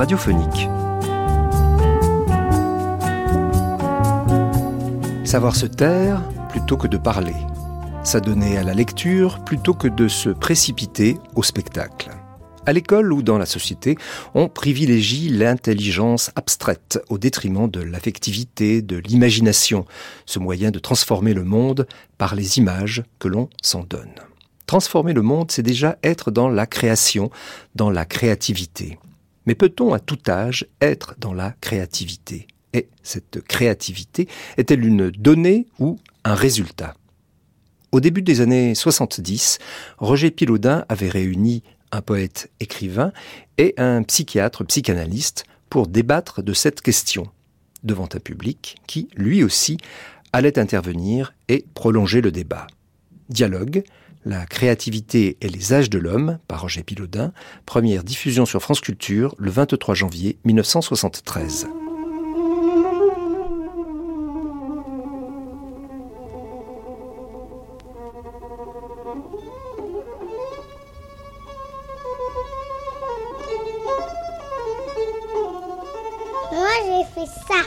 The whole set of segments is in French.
radiophonique. Savoir se taire plutôt que de parler. S'adonner à la lecture plutôt que de se précipiter au spectacle. À l'école ou dans la société, on privilégie l'intelligence abstraite au détriment de l'affectivité, de l'imagination, ce moyen de transformer le monde par les images que l'on s'en donne. Transformer le monde, c'est déjà être dans la création, dans la créativité. Mais peut-on à tout âge être dans la créativité? Et cette créativité est-elle une donnée ou un résultat? Au début des années 70, Roger Pilaudin avait réuni un poète écrivain et un psychiatre psychanalyste pour débattre de cette question devant un public qui, lui aussi, allait intervenir et prolonger le débat. Dialogue, la créativité et les âges de l'homme, par Roger Pilaudin, première diffusion sur France Culture le 23 janvier 1973. Moi, j'ai fait ça.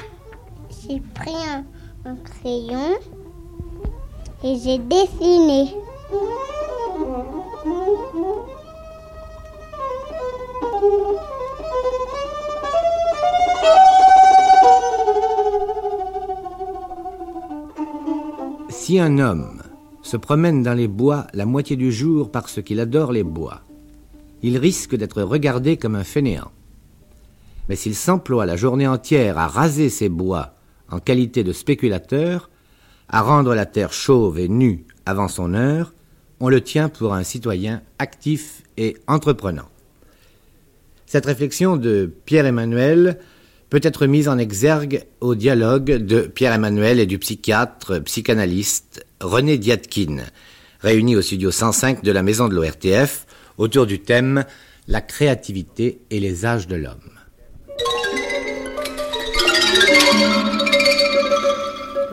J'ai pris un, un crayon et j'ai dessiné. Si un homme se promène dans les bois la moitié du jour parce qu'il adore les bois, il risque d'être regardé comme un fainéant. Mais s'il s'emploie la journée entière à raser ses bois en qualité de spéculateur, à rendre la terre chauve et nue avant son heure, on le tient pour un citoyen actif et entreprenant. Cette réflexion de Pierre-Emmanuel peut être mise en exergue au dialogue de Pierre-Emmanuel et du psychiatre psychanalyste René Diatkin, réunis au studio 105 de la maison de l'ORTF autour du thème La créativité et les âges de l'homme.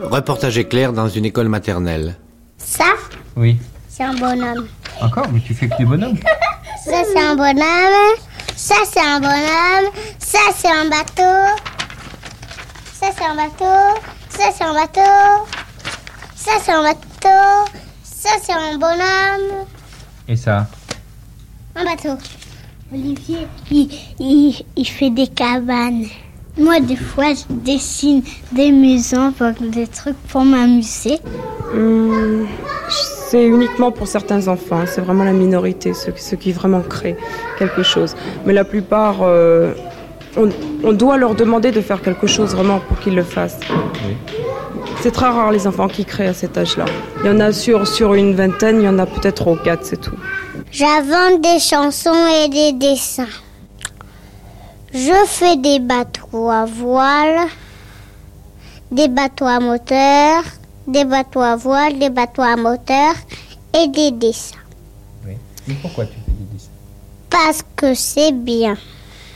Reportage éclair dans une école maternelle. Ça, Oui. C'est un bonhomme. Encore Mais tu fais que des bonhommes Ça, c'est un bonhomme. Ça, c'est un bonhomme. Ça, c'est un bateau. Ça, c'est un bateau. Ça, c'est un bateau. Ça, c'est un bateau. Ça, c'est un bonhomme. Et ça Un bateau. Olivier, il, il, il fait des cabanes. Moi, des fois, je dessine des maisons, pour- des trucs pour m'amuser. Hum, c'est uniquement pour certains enfants, c'est vraiment la minorité, ceux, ceux qui vraiment créent quelque chose. Mais la plupart, euh, on, on doit leur demander de faire quelque chose vraiment pour qu'ils le fassent. Oui. C'est très rare les enfants qui créent à cet âge-là. Il y en a sur, sur une vingtaine, il y en a peut-être trois ou quatre, c'est tout. J'invente des chansons et des dessins. Je fais des bateaux à voile, des bateaux à moteur, des bateaux à voile, des bateaux à moteur et des dessins. Oui. Mais pourquoi tu fais des dessins? Parce que c'est bien.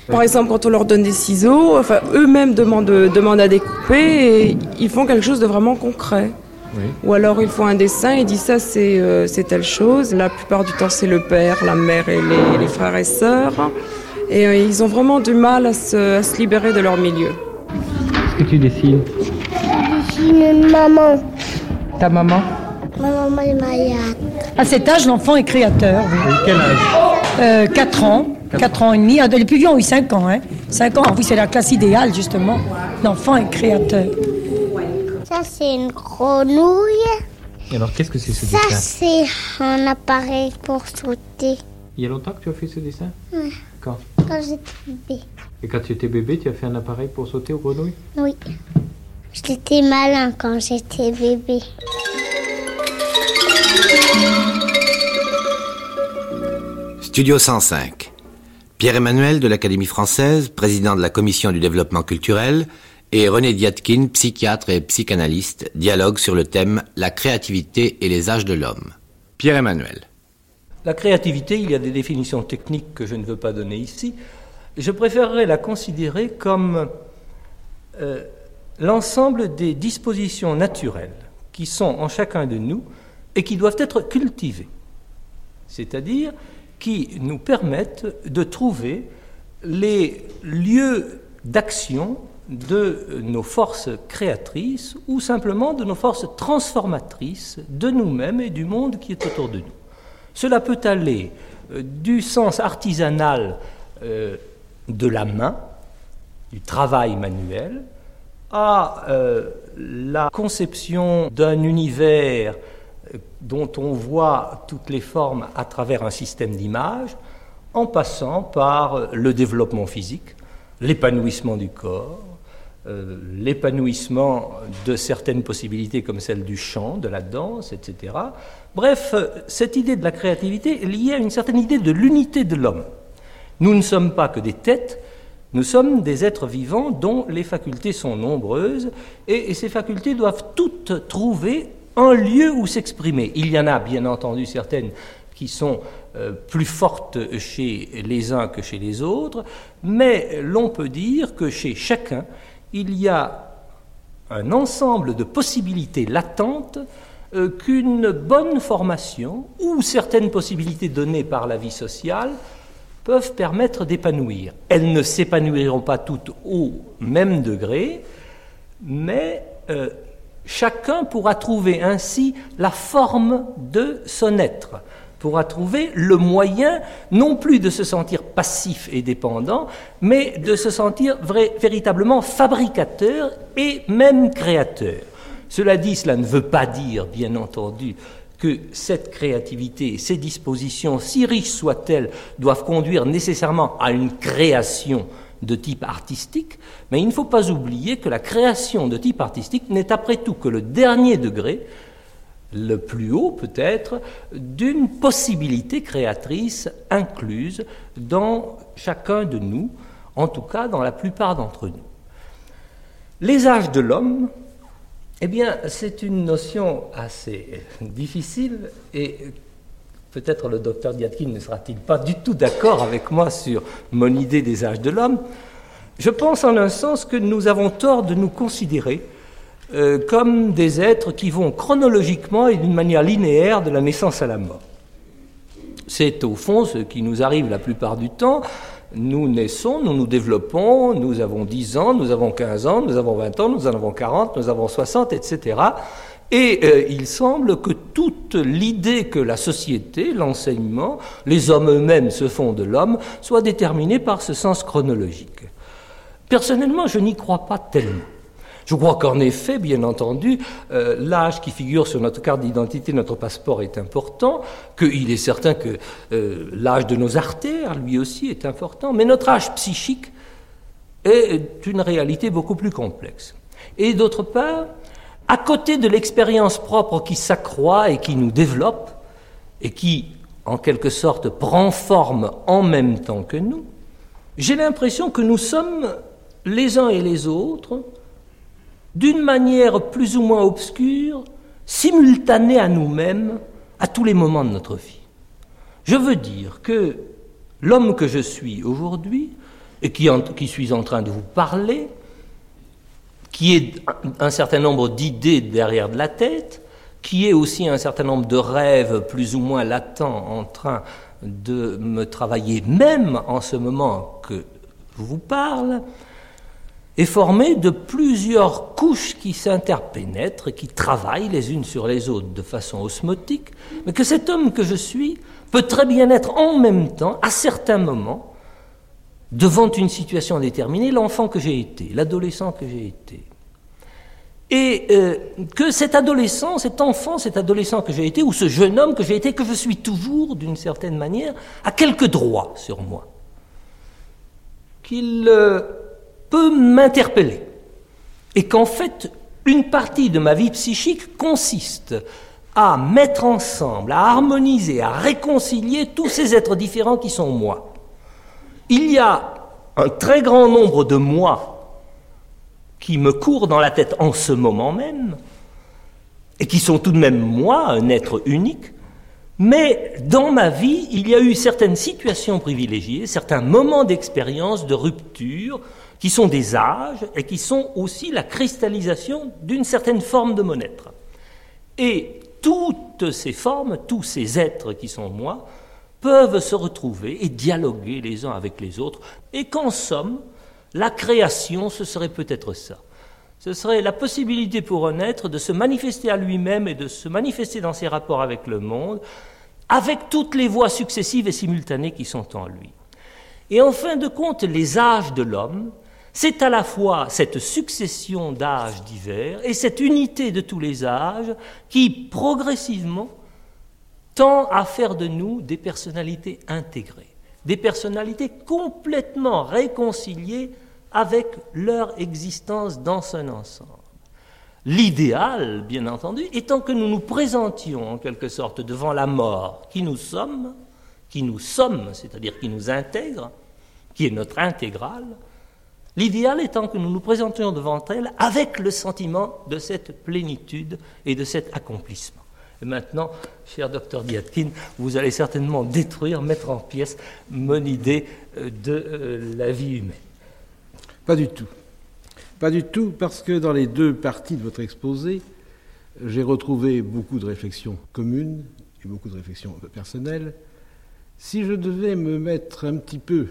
Par exemple, quand on leur donne des ciseaux, enfin, eux-mêmes demandent, demandent à découper et ils font quelque chose de vraiment concret. Oui. Ou alors ils font un dessin et disent ça c'est euh, c'est telle chose. La plupart du temps c'est le père, la mère et les, les frères et sœurs. Et euh, ils ont vraiment du mal à se, à se libérer de leur milieu. Qu'est-ce que tu dessines? J'ai une maman. Ta maman? Ma maman est malade. À cet âge, l'enfant est créateur. oui. Et quel âge? Euh, 4 ans, 4 ans et demi. Ah, Les plus vieux ont eu 5 ans. Hein. 5 ans, oui, c'est la classe idéale, justement. L'enfant est créateur. Ça, c'est une grenouille. Et alors qu'est-ce que c'est ce Ça, dessin? c'est un appareil pour sauter. Il y a longtemps que tu as fait ce dessin? Ouais. Quand? Quand j'étais bébé. Et quand tu étais bébé, tu as fait un appareil pour sauter aux grenouilles Oui. J'étais malin quand j'étais bébé. Studio 105. Pierre-Emmanuel de l'Académie française, président de la commission du développement culturel, et René Diatkin, psychiatre et psychanalyste, dialogue sur le thème La créativité et les âges de l'homme. Pierre-Emmanuel. La créativité, il y a des définitions techniques que je ne veux pas donner ici. Je préférerais la considérer comme euh, l'ensemble des dispositions naturelles qui sont en chacun de nous et qui doivent être cultivées. C'est-à-dire qui nous permettent de trouver les lieux d'action de nos forces créatrices ou simplement de nos forces transformatrices de nous-mêmes et du monde qui est autour de nous. Cela peut aller euh, du sens artisanal euh, de la main, du travail manuel, à euh, la conception d'un univers dont on voit toutes les formes à travers un système d'images, en passant par le développement physique, l'épanouissement du corps, l'épanouissement de certaines possibilités comme celle du chant, de la danse, etc. Bref, cette idée de la créativité est liée à une certaine idée de l'unité de l'homme. Nous ne sommes pas que des têtes, nous sommes des êtres vivants dont les facultés sont nombreuses et, ces facultés doivent toutes trouver un lieu où s'exprimer. Il y en a bien entendu certaines qui sont euh, plus fortes chez les uns que chez les autres, mais l'on peut dire que chez chacun, il y a un ensemble de possibilités latentes euh, qu'une bonne formation ou certaines possibilités données par la vie sociale peuvent permettre d'épanouir. Elles ne s'épanouiront pas toutes au même degré, mais euh, chacun pourra trouver ainsi la forme de son être pourra trouver le moyen non plus de se sentir passif et dépendant, mais de se sentir véritablement fabricateur et même créateur. Cela dit, cela ne veut pas dire, bien entendu, que cette créativité, ces dispositions, si riches soient-elles, doivent conduire nécessairement à une création de type artistique, mais il ne faut pas oublier que la création de type artistique n'est après tout que le dernier degré le plus haut peut-être, d'une possibilité créatrice incluse dans chacun de nous, en tout cas dans la plupart d'entre nous. Les âges de l'homme, eh bien, c'est une notion assez difficile et peut-être le docteur Diatkin ne sera-t-il pas du tout d'accord avec moi sur mon idée des âges de l'homme. Je pense en un sens que nous avons tort de nous considérer euh, comme des êtres qui vont chronologiquement et d'une manière linéaire de la naissance à la mort. C'est au fond ce qui nous arrive la plupart du temps. Nous naissons, nous nous développons, nous avons 10 ans, nous avons 15 ans, nous avons 20 ans, nous en avons 40, nous avons 60, etc. Et euh, il semble que toute l'idée que la société, l'enseignement, les hommes eux-mêmes se font de l'homme, soit déterminée par ce sens chronologique. Personnellement, je n'y crois pas tellement. Je crois qu'en effet, bien entendu, euh, l'âge qui figure sur notre carte d'identité, notre passeport est important, qu'il est certain que euh, l'âge de nos artères, lui aussi, est important, mais notre âge psychique est une réalité beaucoup plus complexe. Et d'autre part, à côté de l'expérience propre qui s'accroît et qui nous développe, et qui, en quelque sorte, prend forme en même temps que nous, j'ai l'impression que nous sommes les uns et les autres d'une manière plus ou moins obscure, simultanée à nous-mêmes à tous les moments de notre vie. Je veux dire que l'homme que je suis aujourd'hui, et qui, suis en train de vous parler, qui est un certain nombre d'idées derrière de la tête, qui est aussi un certain nombre de rêves plus ou moins latents en train de me travailler, même en ce moment que je vous parle, est formé de plusieurs couches qui s'interpénètrent et qui travaillent les unes sur les autres de façon osmotique, mais que cet homme que je suis peut très bien être en même temps, à certains moments, devant une situation déterminée, l'enfant que j'ai été, l'adolescent que j'ai été. Et euh, que cet adolescent, cet enfant, cet adolescent que j'ai été, ou ce jeune homme que j'ai été, que je suis toujours, d'une certaine manière, a quelques droits sur moi. Qu'il euh, peut m'interpeller. Et qu'en fait, une partie de ma vie psychique consiste à mettre ensemble, à harmoniser, à réconcilier tous ces êtres différents qui sont moi. Il y a un très grand nombre de moi qui me courent dans la tête en ce moment même, et qui sont tout de même moi, un être unique, mais dans ma vie, il y a eu certaines situations privilégiées, certains moments d'expérience, de rupture, qui sont des âges et qui sont aussi la cristallisation d'une certaine forme de mon être. Et toutes ces formes, tous ces êtres qui sont moi, peuvent se retrouver et dialoguer les uns avec les autres, et qu'en somme, la création, ce serait peut-être ça. Ce serait la possibilité pour un être de se manifester à lui-même et de se manifester dans ses rapports avec le monde, avec toutes les voies successives et simultanées qui sont en lui. Et en fin de compte, les âges de l'homme, c'est à la fois cette succession d'âges divers et cette unité de tous les âges qui, progressivement, tend à faire de nous des personnalités intégrées, des personnalités complètement réconciliées avec leur existence dans un ensemble. L'idéal, bien entendu, étant que nous nous présentions en quelque sorte devant la mort qui nous sommes, qui nous sommes, c'est-à-dire qui nous intègre, qui est notre intégrale, l'idéal étant que nous nous présentions devant elle avec le sentiment de cette plénitude et de cet accomplissement. Et maintenant, cher docteur Diatkin, vous allez certainement détruire, mettre en pièces mon idée euh, de euh, la vie humaine. Pas du tout. Pas du tout, parce que dans les deux parties de votre exposé, j'ai retrouvé beaucoup de réflexions communes et beaucoup de réflexions personnelles. Si je devais me mettre un petit peu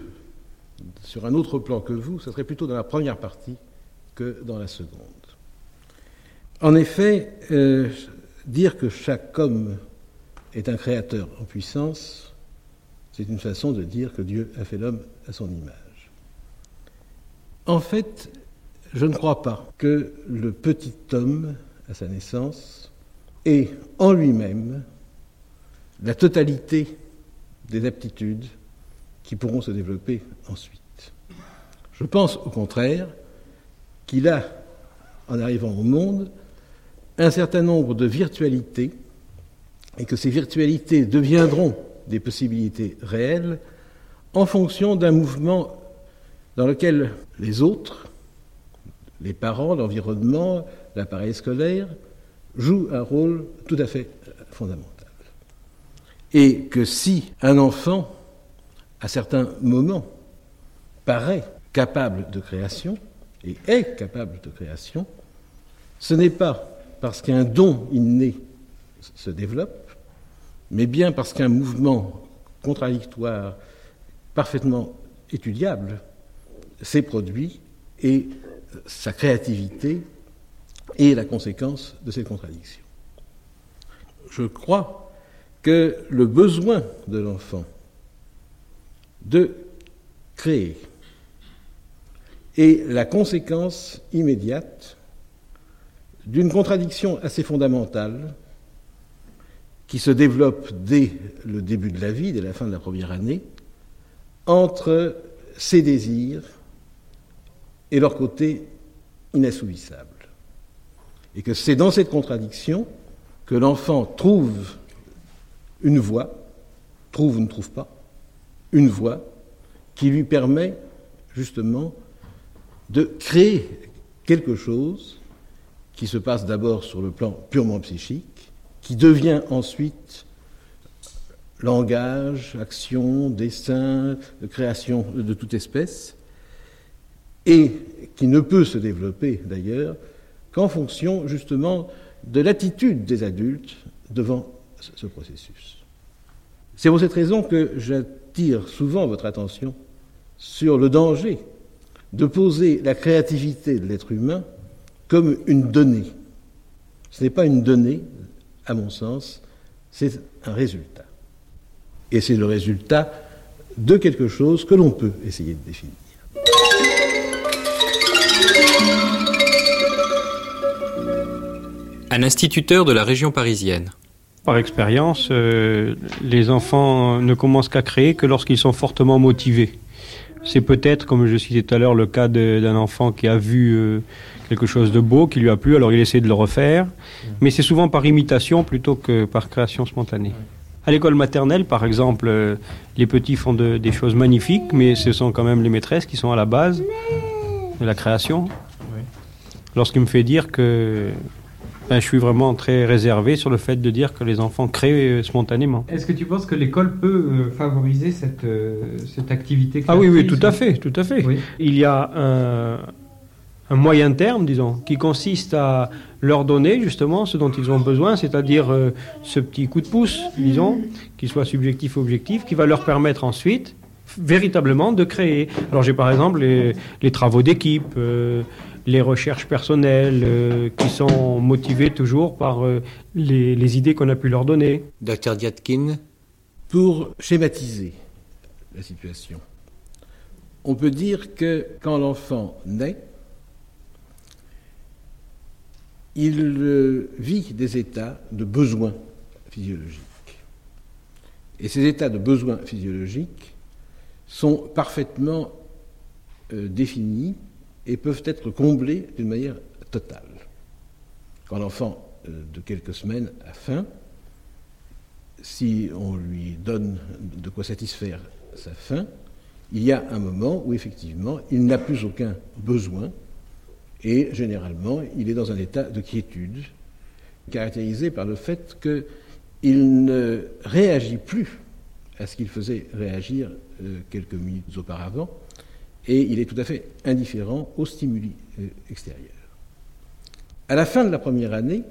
sur un autre plan que vous, ce serait plutôt dans la première partie que dans la seconde. En effet, euh, dire que chaque homme est un créateur en puissance, c'est une façon de dire que Dieu a fait l'homme à son image. En fait, je ne crois pas que le petit homme, à sa naissance, ait en lui-même la totalité des aptitudes qui pourront se développer ensuite. Je pense au contraire qu'il a, en arrivant au monde, un certain nombre de virtualités et que ces virtualités deviendront des possibilités réelles en fonction d'un mouvement dans lequel les autres, les parents, l'environnement, l'appareil scolaire, jouent un rôle tout à fait fondamental. Et que si un enfant, à certains moments, paraît capable de création, et est capable de création, ce n'est pas parce qu'un don inné se développe, mais bien parce qu'un mouvement contradictoire parfaitement étudiable s'est produit et sa créativité est la conséquence de cette contradiction. Je crois que le besoin de l'enfant de créer est la conséquence immédiate d'une contradiction assez fondamentale qui se développe dès le début de la vie, dès la fin de la première année, entre ses désirs et leur côté inassouvissable. Et que c'est dans cette contradiction que l'enfant trouve une voie, trouve ou ne trouve pas, une voie qui lui permet justement de créer quelque chose qui se passe d'abord sur le plan purement psychique, qui devient ensuite langage, action, dessin, création de toute espèce, et qui ne peut se développer d'ailleurs qu'en fonction justement de l'attitude des adultes devant ce processus. C'est pour cette raison que j'attire souvent votre attention sur le danger de poser la créativité de l'être humain comme une donnée. Ce n'est pas une donnée, à mon sens, c'est un résultat. Et c'est le résultat de quelque chose que l'on peut essayer de définir. Un instituteur de la région parisienne. Par expérience, euh, les enfants ne commencent qu'à créer que lorsqu'ils sont fortement motivés. C'est peut-être, comme je citais tout à l'heure, le cas d'un enfant qui a vu euh, quelque chose de beau, qui lui a plu, alors il essaie de le refaire. Mais c'est souvent par imitation plutôt que par création spontanée. À l'école maternelle, par exemple, euh, les petits font des choses magnifiques, mais ce sont quand même les maîtresses qui sont à la base de la création. Lorsqu'il me fait dire que ben, je suis vraiment très réservé sur le fait de dire que les enfants créent euh, spontanément. Est-ce que tu penses que l'école peut euh, favoriser cette, euh, cette activité Ah oui, oui, tout à fait, tout à fait. Il y a un moyen terme, disons, qui consiste à leur donner justement ce dont ils ont besoin, c'est-à-dire euh, ce petit coup de pouce, disons, qui soit subjectif ou objectif, qui va leur permettre ensuite véritablement de créer. Alors j'ai par exemple les, travaux d'équipe, les recherches personnelles euh, qui sont motivées toujours par les, les, idées qu'on a pu leur donner. Docteur Diatkin Pour schématiser la situation, on peut dire que quand l'enfant naît, il euh, vit des états de besoins physiologiques. Et ces états de besoins physiologiques sont parfaitement euh, définis et peuvent être comblés d'une manière totale. Quand l'enfant euh, de quelques semaines a faim, si on lui donne de quoi satisfaire sa faim, il y a un moment où effectivement il n'a plus aucun besoin et généralement, il est dans un état de quiétude, caractérisé par le fait qu'il ne réagit plus à ce qu'il faisait réagir euh, quelques minutes auparavant, et il est tout à fait indifférent aux stimuli euh, extérieurs. À la fin de la première année,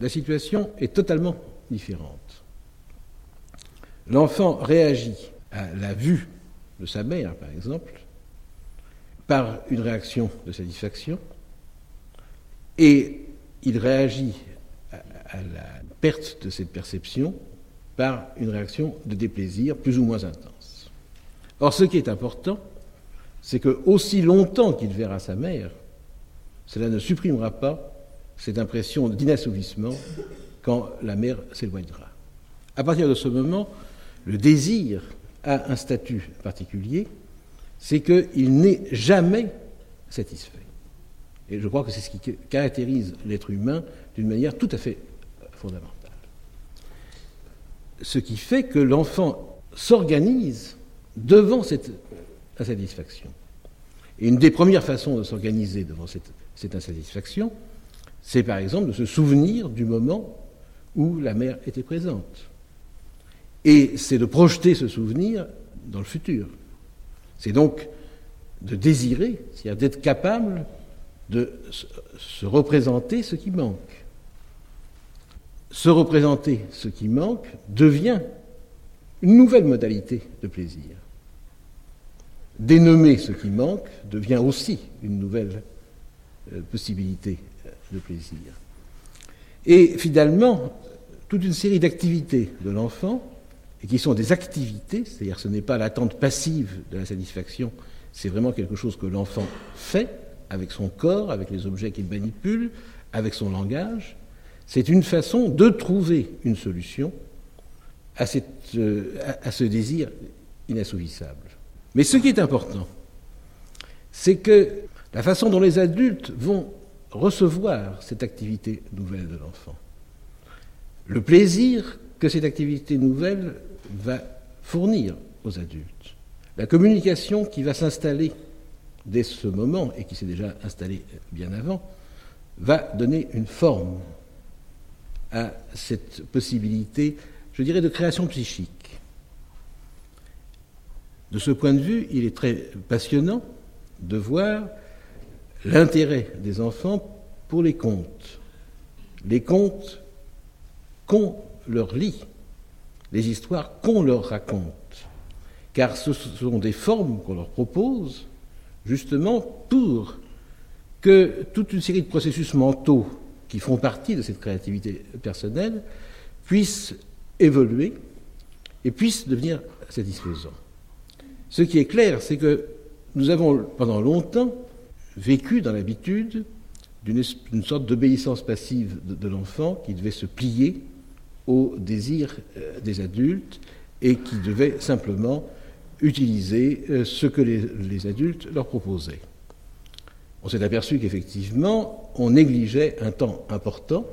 la situation est totalement différente. L'enfant réagit à la vue de sa mère, par exemple, par une réaction de satisfaction, et il réagit à, la perte de cette perception par une réaction de déplaisir plus ou moins intense. Or, ce qui est important, c'est que aussi longtemps qu'il verra sa mère, cela ne supprimera pas cette impression d'inassouvissement quand la mère s'éloignera. À partir de ce moment, le désir a un statut particulier c'est qu'il n'est jamais satisfait. Et je crois que c'est ce qui caractérise l'être humain d'une manière tout à fait fondamentale. Ce qui fait que l'enfant s'organise devant cette insatisfaction. Et une des premières façons de s'organiser devant cette, cette insatisfaction, c'est par exemple de se souvenir du moment où la mère était présente. Et c'est de projeter ce souvenir dans le futur. C'est donc de désirer, c'est-à-dire d'être capable de se représenter ce qui manque. Se représenter ce qui manque devient une nouvelle modalité de plaisir. Dénommer ce qui manque devient aussi une nouvelle euh, possibilité euh, de plaisir. Et finalement, toute une série d'activités de l'enfant et qui sont des activités, c'est-à-dire ce n'est pas l'attente passive de la satisfaction, c'est vraiment quelque chose que l'enfant fait avec son corps, avec les objets qu'il manipule, avec son langage. C'est une façon de trouver une solution à, euh, à ce désir inassouvissable. Mais ce qui est important, c'est que la façon dont les adultes vont recevoir cette activité nouvelle de l'enfant, le plaisir que cette activité nouvelle va fournir aux adultes. La communication qui va s'installer dès ce moment, et qui s'est déjà installée bien avant, va donner une forme à cette possibilité, je dirais, de création psychique. De ce point de vue, il est très passionnant de voir l'intérêt des enfants pour les contes. Les contes qu'on leur lit les histoires qu'on leur raconte, car ce sont des formes qu'on leur propose justement pour que toute une série de processus mentaux qui font partie de cette créativité personnelle puissent évoluer et puissent devenir satisfaisants. Ce qui est clair, c'est que nous avons pendant longtemps vécu dans l'habitude d'une sorte d'obéissance passive de l'enfant qui devait se plier aux désirs euh, des adultes et qui devaient simplement utiliser euh, ce que les, adultes leur proposaient. On s'est aperçu qu'effectivement, on négligeait un temps important,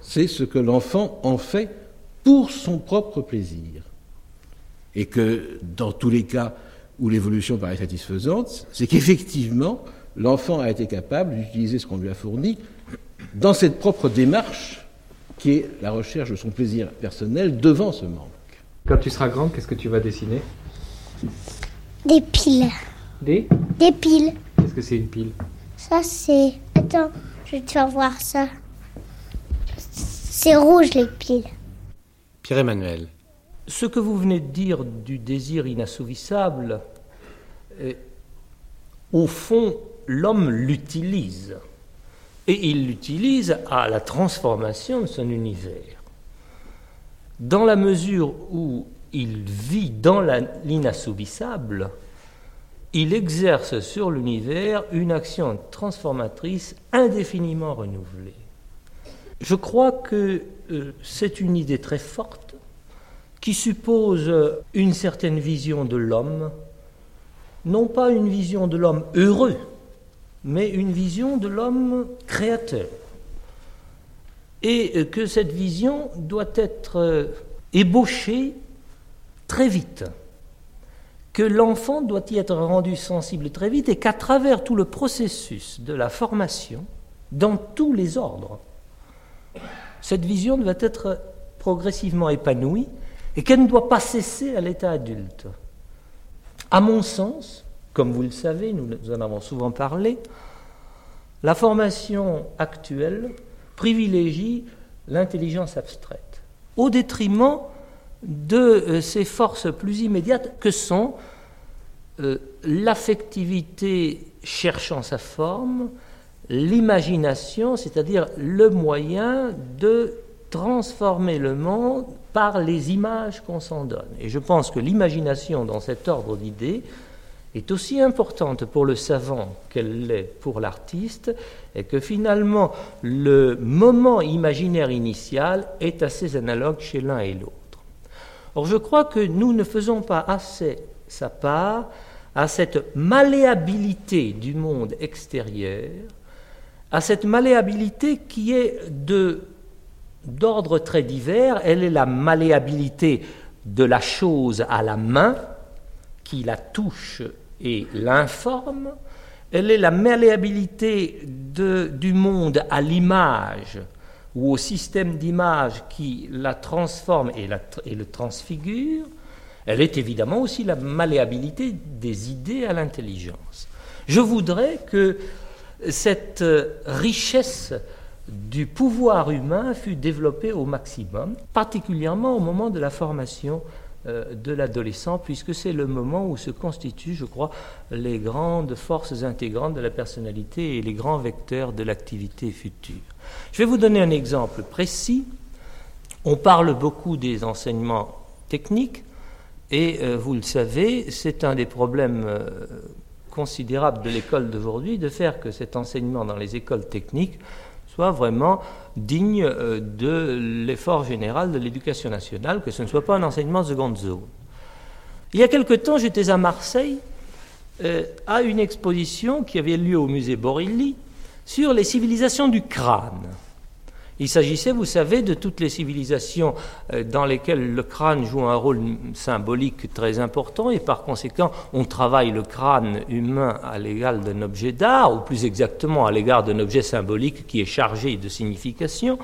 c'est ce que l'enfant en fait pour son propre plaisir. Et que dans tous les cas où l'évolution paraît satisfaisante, c'est qu'effectivement, l'enfant a été capable d'utiliser ce qu'on lui a fourni dans cette propre démarche qui est la recherche de son plaisir personnel devant ce manque. Quand tu seras grande, qu'est-ce que tu vas dessiner? Des piles. Des? Des piles. Qu'est-ce que c'est une pile? Ça, c'est. Attends, je vais te faire voir ça. C'est rouge les piles. Pierre-Emmanuel. Ce que vous venez de dire du désir inassouvissable, euh, au fond, l'homme l'utilise. Et il l'utilise à la transformation de son univers. Dans la mesure où il vit dans l'inassouvissable, il exerce sur l'univers une action transformatrice indéfiniment renouvelée. Je crois que euh, c'est une idée très forte qui suppose une certaine vision de l'homme, non pas une vision de l'homme heureux, mais une vision de l'homme créateur. Et que cette vision doit être euh, ébauchée très vite, que l'enfant doit y être rendu sensible très vite et qu'à travers tout le processus de la formation, dans tous les ordres, cette vision doit être progressivement épanouie et qu'elle ne doit pas cesser à l'état adulte. À mon sens, comme vous le savez, nous en avons souvent parlé, la formation actuelle privilégie l'intelligence abstraite au détriment de euh, ces forces plus immédiates que sont euh, l'affectivité cherchant sa forme, l'imagination, c'est-à-dire le moyen de transformer le monde par les images qu'on s'en donne. Et je pense que l'imagination dans cet ordre d'idées est aussi importante pour le savant qu'elle l'est pour l'artiste, et que finalement le moment imaginaire initial est assez analogue chez l'un et l'autre. Or je crois que nous ne faisons pas assez sa part à cette malléabilité du monde extérieur, à cette malléabilité qui est de d'ordre très divers. Elle est la malléabilité de la chose à la main, qui la touche et l'informe. Elle est la malléabilité du monde à l'image ou au système d'image qui la transforme et, et le transfigure. Elle est évidemment aussi la malléabilité des idées à l'intelligence. Je voudrais que cette richesse du pouvoir humain fut développée au maximum, particulièrement au moment de la formation euh, de l'adolescent, puisque c'est le moment où se constituent, je crois, les grandes forces intégrantes de la personnalité et les grands vecteurs de l'activité future. Je vais vous donner un exemple précis. On parle beaucoup des enseignements techniques, et euh, vous le savez, c'est un des problèmes euh, considérables de l'école d'aujourd'hui de faire que cet enseignement dans les écoles techniques soit vraiment digne euh, de l'effort général de l'éducation nationale, que ce ne soit pas un enseignement de seconde zone. Il y a quelque temps, j'étais à Marseille euh, à une exposition qui avait lieu au musée Borilli sur les civilisations du crâne. Il s'agissait, vous savez, de toutes les civilisations euh, dans lesquelles le crâne joue un rôle symbolique très important et par conséquent on travaille le crâne humain à l'égal d'un objet d'art, ou plus exactement à l'égard d'un objet symbolique qui est chargé de signification.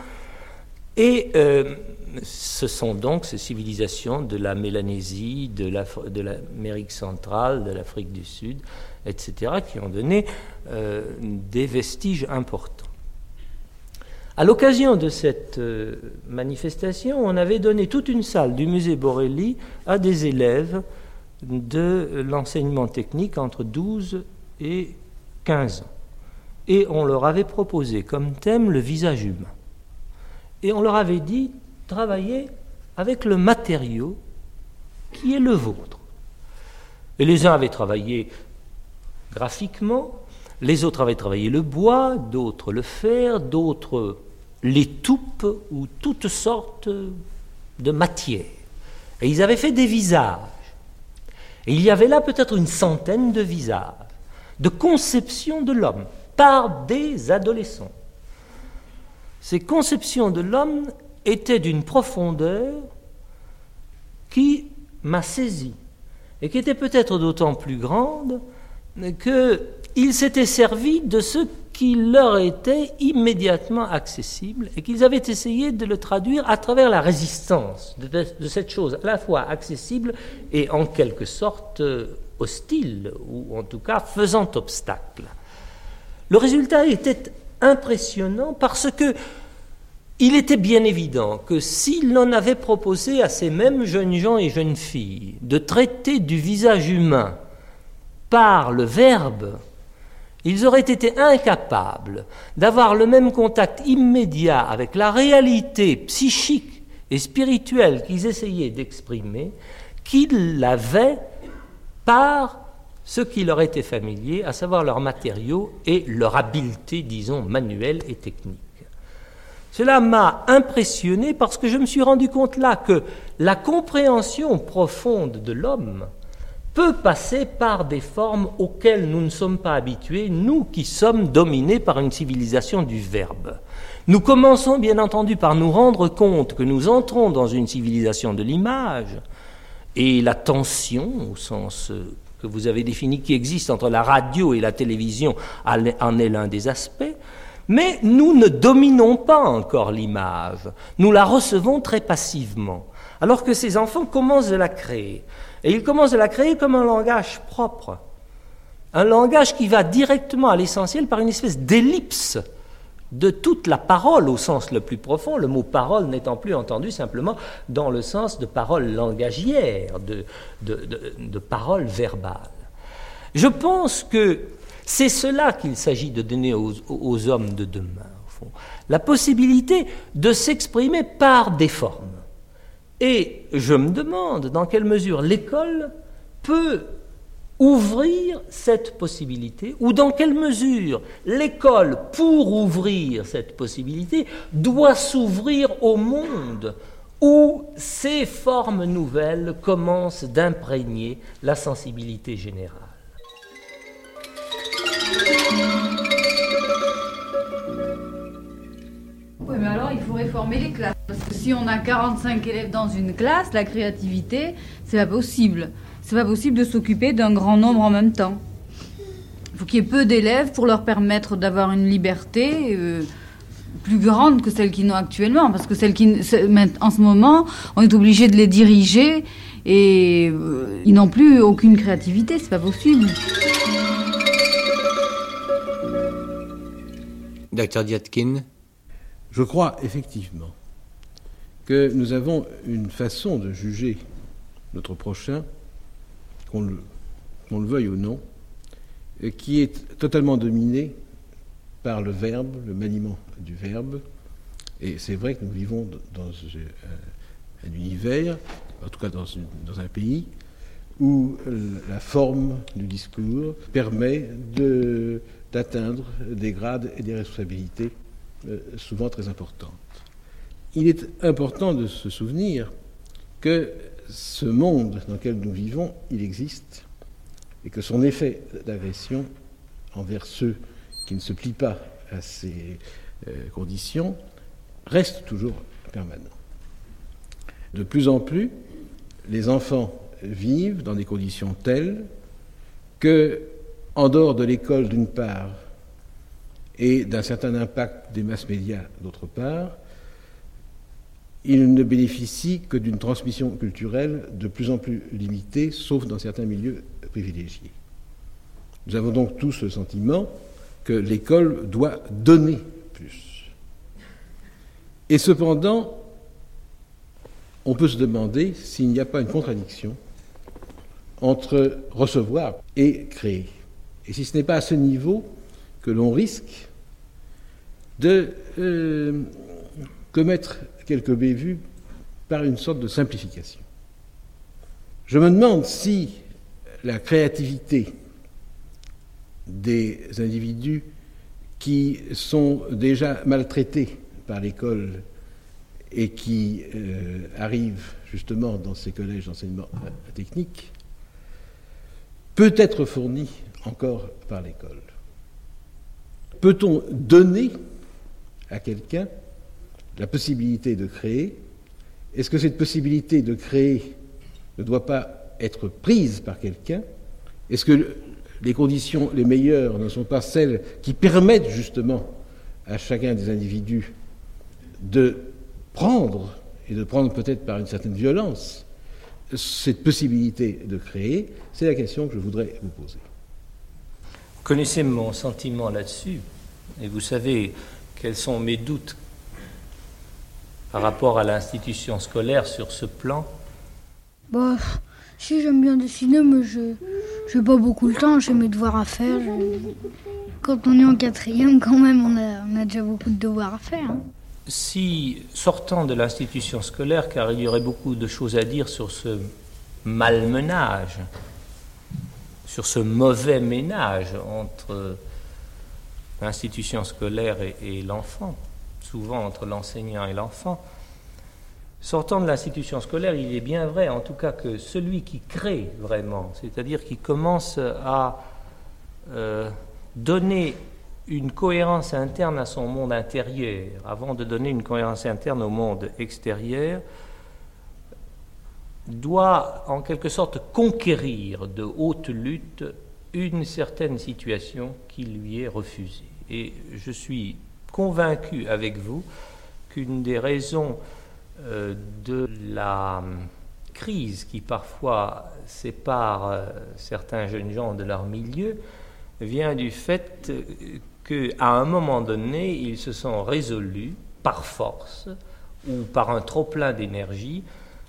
Et euh, ce sont donc ces civilisations de la Mélanésie, de l'Amérique centrale, de l'Afrique du Sud, etc., qui ont donné euh, des vestiges importants. À l'occasion de cette euh, manifestation, on avait donné toute une salle du musée Borelli à des élèves de l'enseignement technique entre 12 et 15 ans. Et on leur avait proposé comme thème le visage humain. Et on leur avait dit, travaillez avec le matériau qui est le vôtre. Et les uns avaient travaillé graphiquement, les autres avaient travaillé le bois, d'autres le fer, d'autres les toupes ou toutes sortes de matières. Et ils avaient fait des visages. Et il y avait là peut-être une centaine de visages, de conceptions de l'homme par des adolescents. Ces conceptions de l'homme étaient d'une profondeur qui m'a saisi et qui était peut-être d'autant plus grande qu'ils s'étaient servis de ce qui leur était immédiatement accessible et qu'ils avaient essayé de le traduire à travers la résistance de, cette chose à la fois accessible et en quelque sorte euh, hostile, ou en tout cas faisant obstacle. Le résultat était impressionnant parce que il était bien évident que si l'on avait proposé à ces mêmes jeunes gens et jeunes filles de traiter du visage humain par le verbe, ils auraient été incapables d'avoir le même contact immédiat avec la réalité psychique et spirituelle qu'ils essayaient d'exprimer qu'ils l'avaient par ce qui leur était familier, à savoir leurs matériaux et leur habileté, disons, manuelle et technique. Cela m'a impressionné parce que je me suis rendu compte là que la compréhension profonde de l'homme peut passer par des formes auxquelles nous ne sommes pas habitués, nous qui sommes dominés par une civilisation du verbe. Nous commençons bien entendu par nous rendre compte que nous entrons dans une civilisation de l'image, et la tension, au sens que vous avez défini qui existe entre la radio et la télévision en est l'un des aspects, mais nous ne dominons pas encore l'image, nous la recevons très passivement, alors que ces enfants commencent à la créer. Et ils commencent à la créer comme un langage propre, un langage qui va directement à l'essentiel par une espèce d'ellipse de toute la parole au sens le plus profond, le mot parole n'étant plus entendu simplement dans le sens de parole langagière, de, de, parole verbale. Je pense que c'est cela qu'il s'agit de donner aux, hommes de demain, au fond. la possibilité de s'exprimer par des formes. Et je me demande dans quelle mesure l'école peut ouvrir cette possibilité, ou dans quelle mesure l'école, pour ouvrir cette possibilité, doit s'ouvrir au monde où ces formes nouvelles commencent d'imprégner la sensibilité générale. Oui, mais alors il faut réformer les classes. Parce que si on a 45 élèves dans une classe, la créativité, c'est pas possible c'est pas possible de s'occuper d'un grand nombre en même temps. Il faut qu'il y ait peu d'élèves pour leur permettre d'avoir une liberté euh, plus grande que celle qu'ils ont actuellement, parce que celle qui, en ce moment, on est obligé de les diriger et euh, ils n'ont plus aucune créativité, c'est pas possible. Docteur Diatkin Je crois effectivement que nous avons une façon de juger notre prochain qu'on le, le, veuille ou non, qui est totalement dominé par le verbe, le maniement du verbe. Et c'est vrai que nous vivons dans un, univers, en tout cas dans, un pays, où la forme du discours permet d'atteindre des grades et des responsabilités euh, souvent très importantes. Il est important de se souvenir que ce monde dans lequel nous vivons, il existe, et que son effet d'agression envers ceux qui ne se plient pas à ces euh, conditions reste toujours permanent. De plus en plus, les enfants vivent dans des conditions telles que, en dehors de l'école d'une part et d'un certain impact des masses médias d'autre part, il ne bénéficie que d'une transmission culturelle de plus en plus limitée, sauf dans certains milieux privilégiés. Nous avons donc tous le sentiment que l'école doit donner plus. Et cependant, on peut se demander s'il n'y a pas une contradiction entre recevoir et créer. Et si ce n'est pas à ce niveau que l'on risque de euh, commettre quelques bévues par une sorte de simplification. Je me demande si la créativité des individus qui sont déjà maltraités par l'école et qui euh, arrivent justement dans ces collèges d'enseignement technique peut être fournie encore par l'école. Peut-on donner à quelqu'un la possibilité de créer, est-ce que cette possibilité de créer ne doit pas être prise par quelqu'un? Est-ce que les conditions les meilleures ne sont pas celles qui permettent justement à chacun des individus de prendre, et de prendre peut-être par une certaine violence, cette possibilité de créer? C'est la question que je voudrais vous poser. connaissez mon sentiment là-dessus, et vous savez quels sont mes doutes par rapport à l'institution scolaire sur ce plan. Bah, si j'aime bien dessiner, mais je n'ai pas beaucoup le temps, j'ai mes devoirs à faire. Quand on est en quatrième, quand même, on a, on a déjà beaucoup de devoirs à faire. Hein. Si, sortant de l'institution scolaire, car il y aurait beaucoup de choses à dire sur ce malmenage, sur ce mauvais ménage entre l'institution scolaire et, l'enfant, souvent entre l'enseignant et l'enfant. Sortant de l'institution scolaire, il est bien vrai, en tout cas, que celui qui crée vraiment, c'est-à-dire qui commence à euh, donner une cohérence interne à son monde intérieur, avant de donner une cohérence interne au monde extérieur, doit en quelque sorte conquérir de haute lutte une certaine situation qui lui est refusée. Et je suis convaincu avec vous qu'une des raisons euh, de la crise qui parfois sépare euh, certains jeunes gens de leur milieu vient du fait qu'à un moment donné, ils se sont résolus, par force ou par un trop-plein d'énergie,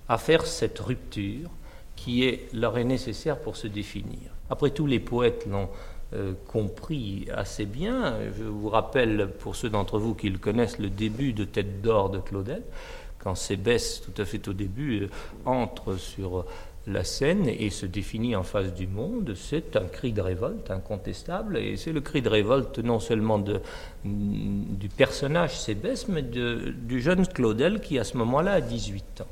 à faire cette rupture qui est, leur est nécessaire pour se définir. Après tout, les poètes l'ont euh, compris assez bien. Je vous rappelle, pour ceux d'entre vous qui le connaissent, le début de Tête d'or de Claudel, quand Sébès, tout à fait au début, euh, entre sur la scène et se définit en face du monde, c'est un cri de révolte incontestable, et c'est le cri de révolte non seulement de, du personnage Sébès, mais de, du jeune Claudel qui à ce moment-là a 18 ans.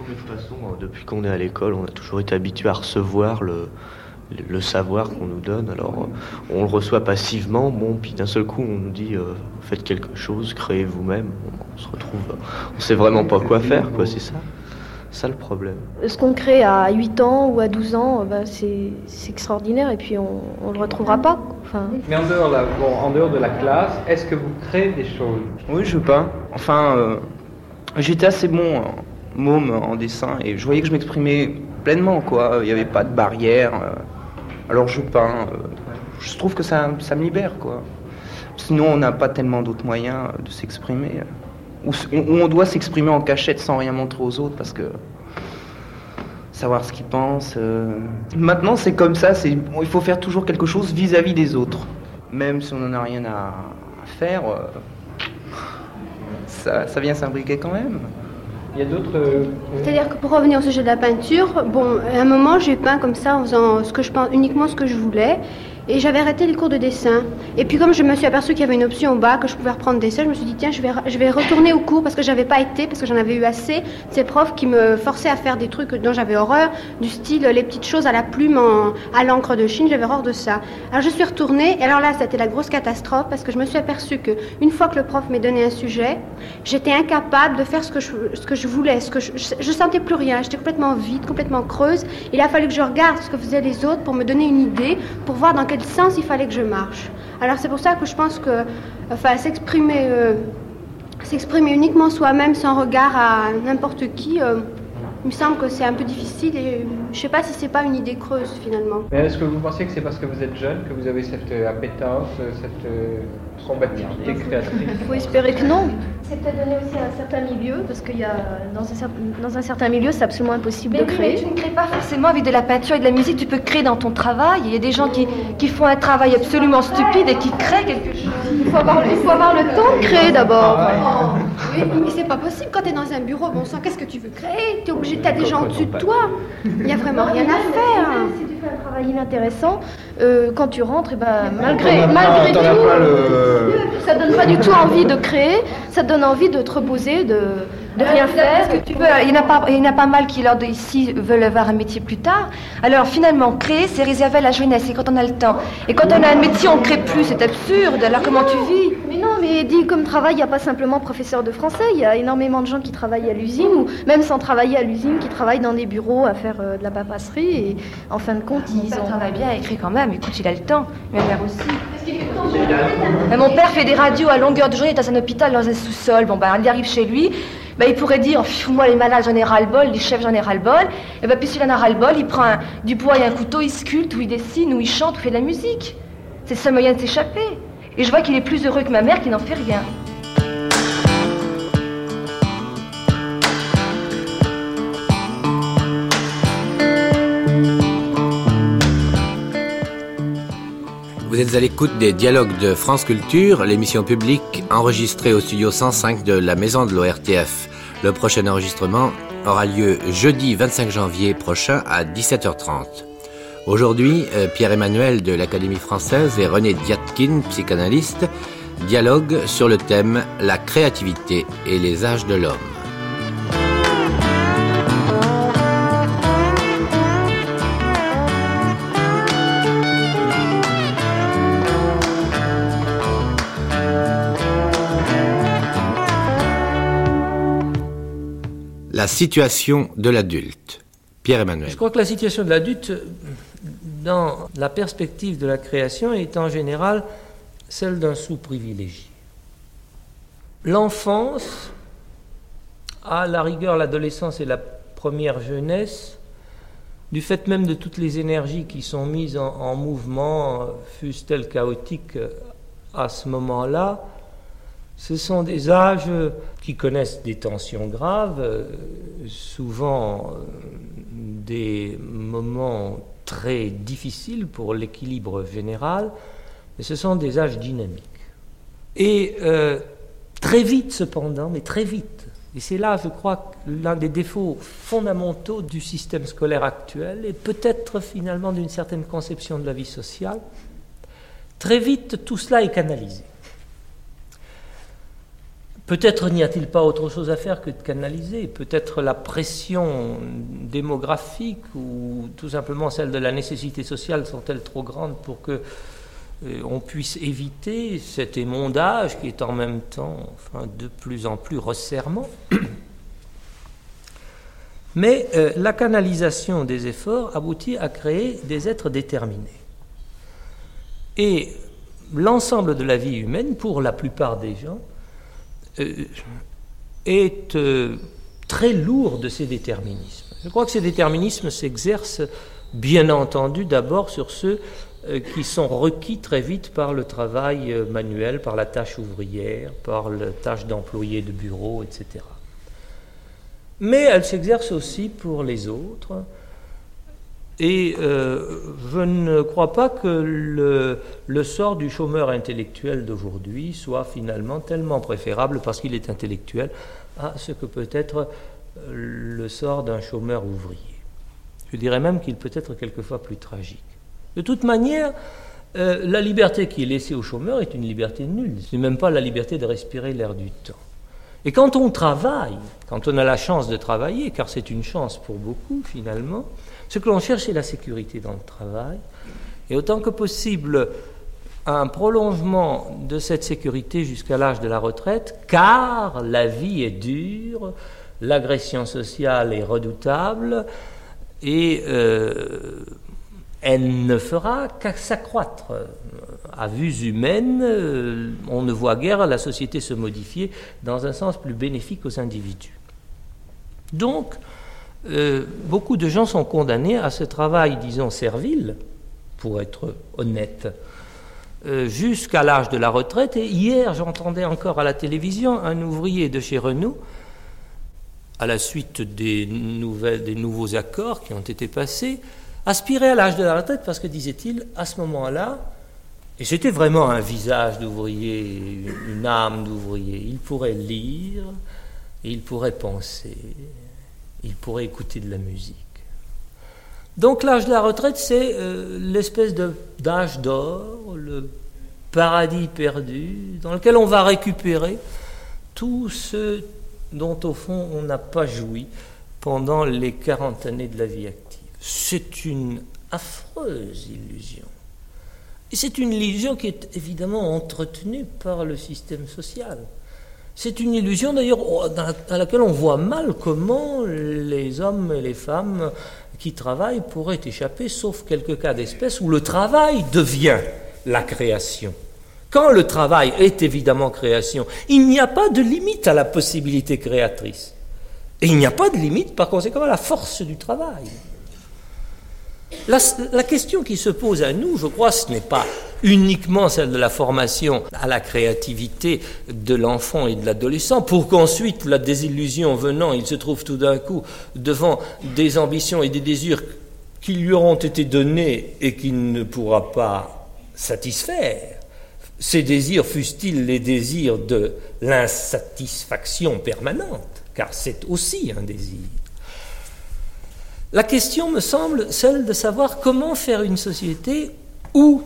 De toute façon, euh, depuis qu'on est à l'école, on a toujours été habitué à recevoir le, le savoir qu'on nous donne. Alors, euh, on le reçoit passivement, bon, puis d'un seul coup, on nous dit euh, faites quelque chose, créez vous-même. On, se retrouve, on sait vraiment pas quoi faire, quoi, c'est ça. Ça le problème. Ce qu'on crée à 8 ans ou à 12 ans, bah, c'est extraordinaire et puis on ne le retrouvera pas. Enfin... Mais en dehors, en dehors de la classe, est-ce que vous créez des choses? Oui, je peins. Enfin, j'étais assez bon môme en dessin et je voyais que je m'exprimais pleinement, quoi. Il n'y avait pas de barrière. Euh. Alors je peins. Euh. Je trouve que ça, me libère, quoi. Sinon, on n'a pas tellement d'autres moyens de s'exprimer. Ou on doit s'exprimer en cachette sans rien montrer aux autres parce que savoir ce qu'ils pensent. Euh. Maintenant, c'est comme ça. Il faut faire toujours quelque chose vis-à-vis des autres, même si on n'en a rien à, faire. ça, ça vient s'imbriquer quand même. Euh, C'est-à-dire que pour revenir au sujet de la peinture, bon, à un moment, j'ai peint comme ça en faisant ce que je pense, uniquement ce que je voulais. Et j'avais arrêté les cours de dessin. Et puis comme je me suis aperçue qu'il y avait une option au bas, que je pouvais reprendre dessin, je me suis dit, tiens, je vais, je vais retourner au cours parce que j'avais pas été, parce que j'en avais eu assez. Ces profs qui me forçaient à faire des trucs dont j'avais horreur, du style les petites choses à la plume, à l'encre de Chine, j'avais horreur de ça. Alors je suis retournée, et alors là, c'était la grosse catastrophe parce que je me suis aperçue que une fois que le prof m'a donné un sujet, j'étais incapable de faire ce que je, ce que je voulais, ce que je, je sentais plus rien, j'étais complètement vide, complètement creuse. Il a fallu que je regarde ce que faisaient les autres pour me donner une idée, pour voir dans quel sens il fallait que je marche. Alors c'est pour ça que je pense que enfin, s'exprimer euh, s'exprimer uniquement soi-même sans regard à n'importe qui, euh, il me semble que c'est un peu difficile et je ne sais pas si c'est pas une idée creuse finalement. Est-ce que vous pensez que c'est parce que vous êtes jeune que vous avez cette euh, appétence, cette combativité créatrice Il faut espérer que non. C'est peut-être donné aussi à un certain milieu, parce qu'il y a dans un, dans un certain milieu, c'est absolument impossible de créer. Mais tu ne crées pas forcément avec de la peinture et de la musique, tu peux créer dans ton travail. Il y a des gens qui, qui font un travail absolument stupide et qui créent quelque chose. Il faut avoir, il faut avoir le temps de créer d'abord. Ah mais, c'est pas possible quand tu es dans un bureau, bon sang, qu'est-ce que tu veux créer? Tu es obligé, tu as des gens au-dessus de toi. Il n'y a vraiment rien à faire. Un travail inintéressant, euh, quand tu rentres, et eh ben, malgré, malgré tout, ça donne pas du tout envie de créer, ça donne envie de te reposer, de, de rien faire. Que tu veux, il y en a pas, il y en a pas mal qui, lors de ici, veulent avoir un métier plus tard. Alors finalement, créer, c'est réservé à la jeunesse, et quand on a le temps. Et quand on a un métier, on crée plus, c'est absurde. Alors comment tu vis? Mais non, mais dit comme travail, il n'y a pas simplement professeur de français, il y a énormément de gens qui travaillent à l'usine, ou même sans travailler à l'usine, qui travaillent dans des bureaux à faire euh, de la papasserie, et en fin de compte, ils ont... travaille bien, écrit quand même, écoute, il a le temps, ma mère aussi. mon père fait des radios à longueur de journée dans un hôpital, dans un sous-sol, bon ben, il arrive chez lui, ben, il pourrait dire, moi les malades j'en ai ras-le-bol, les chefs j'en ai ras-le-bol. Et ben, puis s'il en a ras-le-bol, il prend du bois et un couteau, il sculpte, ou il dessine, ou il chante, ou il fait de la musique. C'est le seul moyen de s'échapper. Et je vois qu'il est plus heureux que ma mère qui n'en fait rien. Vous êtes à l'écoute des dialogues de France Culture, l'émission publique enregistrée au studio 105 de la maison de l'ORTF. Le prochain enregistrement aura lieu jeudi 25 janvier prochain à 17h30. Aujourd'hui, euh, Pierre-Emmanuel de l'Académie française et René Diatkin, psychanalyste, dialoguent sur le thème La créativité et les âges de l'homme. Situation de l'adulte. Pierre-Emmanuel. Je crois que la situation de l'adulte, dans la perspective de la création, est en général celle d'un sous-privilégié. L'enfance, à la rigueur l'adolescence et la première jeunesse, du fait même de toutes les énergies qui sont mises en, en mouvement, fussent-elles chaotiques à ce moment-là, ce sont des âges qui connaissent des tensions graves, souvent des moments très difficiles pour l'équilibre général, mais ce sont des âges dynamiques. Et euh, très vite cependant, mais très vite, et c'est là, je crois, l'un des défauts fondamentaux du système scolaire actuel, et peut-être finalement d'une certaine conception de la vie sociale, très vite tout cela est canalisé. Peut-être n'y a-t-il pas autre chose à faire que de canaliser, peut-être la pression démographique ou tout simplement celle de la nécessité sociale sont-elles trop grandes pour que euh, on puisse éviter cet émondage qui est en même temps enfin, de plus en plus resserrement. Mais euh, la canalisation des efforts aboutit à créer des êtres déterminés. Et l'ensemble de la vie humaine, pour la plupart des gens, est euh, très lourd de ces déterminismes. Je crois que ces déterminismes s'exercent bien entendu d'abord sur ceux euh, qui sont requis très vite par le travail manuel, par la tâche ouvrière, par la tâche d'employé de bureau, etc. Mais elles s'exercent aussi pour les autres, et euh, je ne crois pas que le, sort du chômeur intellectuel d'aujourd'hui soit finalement tellement préférable parce qu'il est intellectuel à ce que peut être euh, le sort d'un chômeur ouvrier. Je dirais même qu'il peut être quelquefois plus tragique. De toute manière, euh, la liberté qui est laissée au chômeur est une liberté nulle. Ce n'est même pas la liberté de respirer l'air du temps. Et quand on travaille, quand on a la chance de travailler, car c'est une chance pour beaucoup finalement, ce que l'on cherche, c'est la sécurité dans le travail, et autant que possible un prolongement de cette sécurité jusqu'à l'âge de la retraite, car la vie est dure, l'agression sociale est redoutable, et euh, elle ne fera qu'à s'accroître. À vues humaines, euh, on ne voit guère la société se modifier dans un sens plus bénéfique aux individus. Donc, euh, beaucoup de gens sont condamnés à ce travail, disons, servile, pour être honnête, euh, jusqu'à l'âge de la retraite. Et hier, j'entendais encore à la télévision un ouvrier de chez Renault, à la suite des, nouveaux accords qui ont été passés, aspirer à l'âge de la retraite parce que, disait-il, à ce moment-là, et c'était vraiment un visage d'ouvrier, une âme d'ouvrier, il pourrait lire, il pourrait penser, il pourrait écouter de la musique. Donc l'âge de la retraite, c'est euh, l'espèce d'âge d'or, le paradis perdu, dans lequel on va récupérer tout ce dont au fond on n'a pas joui pendant les 40 années de la vie active. C'est une affreuse illusion. Et c'est une illusion qui est évidemment entretenue par le système social. C'est une illusion d'ailleurs à laquelle on voit mal comment les hommes et les femmes qui travaillent pourraient échapper, sauf quelques cas d'espèce où le travail devient la création. Quand le travail est évidemment création, il n'y a pas de limite à la possibilité créatrice. Et il n'y a pas de limite, par conséquent, à la force du travail. La, question qui se pose à nous, je crois, ce n'est pas uniquement celle de la formation à la créativité de l'enfant et de l'adolescent, pour qu'ensuite, la désillusion venant, il se trouve tout d'un coup devant des ambitions et des désirs qui lui auront été donnés et qu'il ne pourra pas satisfaire. Ces désirs fussent-ils les désirs de l'insatisfaction permanente, car c'est aussi un désir. La question me semble celle de savoir comment faire une société où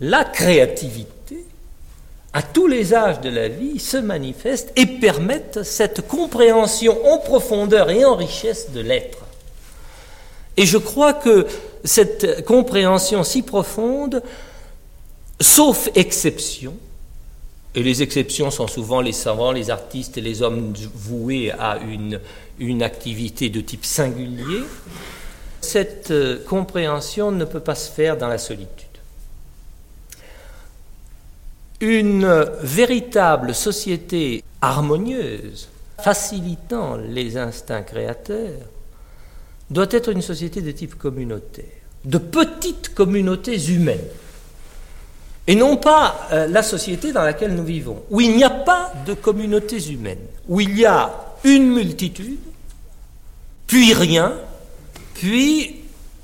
la créativité, à tous les âges de la vie, se manifeste et permette cette compréhension en profondeur et en richesse de l'être. Et je crois que cette compréhension si profonde, sauf exception, et les exceptions sont souvent les savants, les artistes et les hommes voués à une, une activité de type singulier, cette euh, compréhension ne peut pas se faire dans la solitude. Une véritable société harmonieuse, facilitant les instincts créateurs, doit être une société de type communautaire, de petites communautés humaines, et non pas euh, la société dans laquelle nous vivons, où il n'y a pas de communautés humaines, où il y a une multitude, puis rien, puis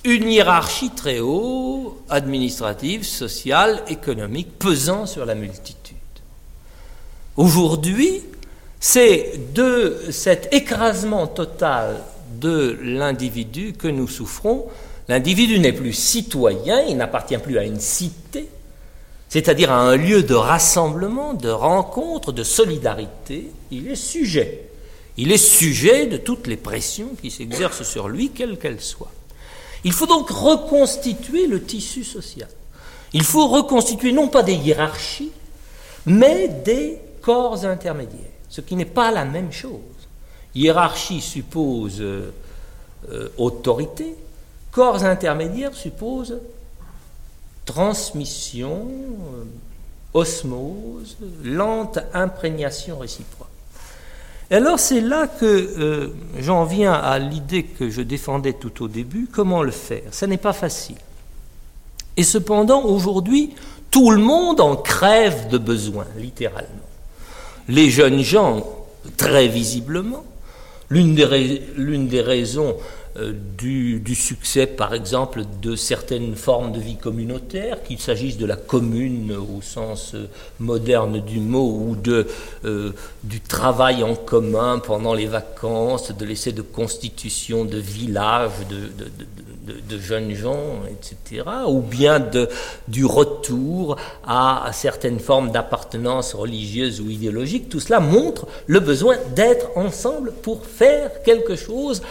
une hiérarchie très haut, administrative, sociale, économique, pesant sur la multitude. Aujourd'hui, c'est de cet écrasement total de l'individu que nous souffrons. L'individu n'est plus citoyen, il n'appartient plus à une cité, c'est-à-dire à un lieu de rassemblement, de rencontre, de solidarité, il est sujet. Il est sujet de toutes les pressions qui s'exercent sur lui, quelles qu'elles soient. Il faut donc reconstituer le tissu social. Il faut reconstituer non pas des hiérarchies, mais des corps intermédiaires, ce qui n'est pas la même chose. Hiérarchie suppose euh, euh, autorité, corps intermédiaires suppose transmission, euh, osmose, lente imprégnation réciproque. Alors c'est là que euh, j'en viens à l'idée que je défendais tout au début, comment le faire Ce n'est pas facile. Et cependant, aujourd'hui, tout le monde en crève de besoin, littéralement. Les jeunes gens, très visiblement, l'une des, raisons euh, du, succès, par exemple, de certaines formes de vie communautaire, qu'il s'agisse de la commune au sens euh, moderne du mot, ou de, euh, du travail en commun pendant les vacances, de l'essai de constitution de villages, de, jeunes gens, etc., ou bien du retour à certaines formes d'appartenance religieuse ou idéologique, tout cela montre le besoin d'être ensemble pour faire quelque chose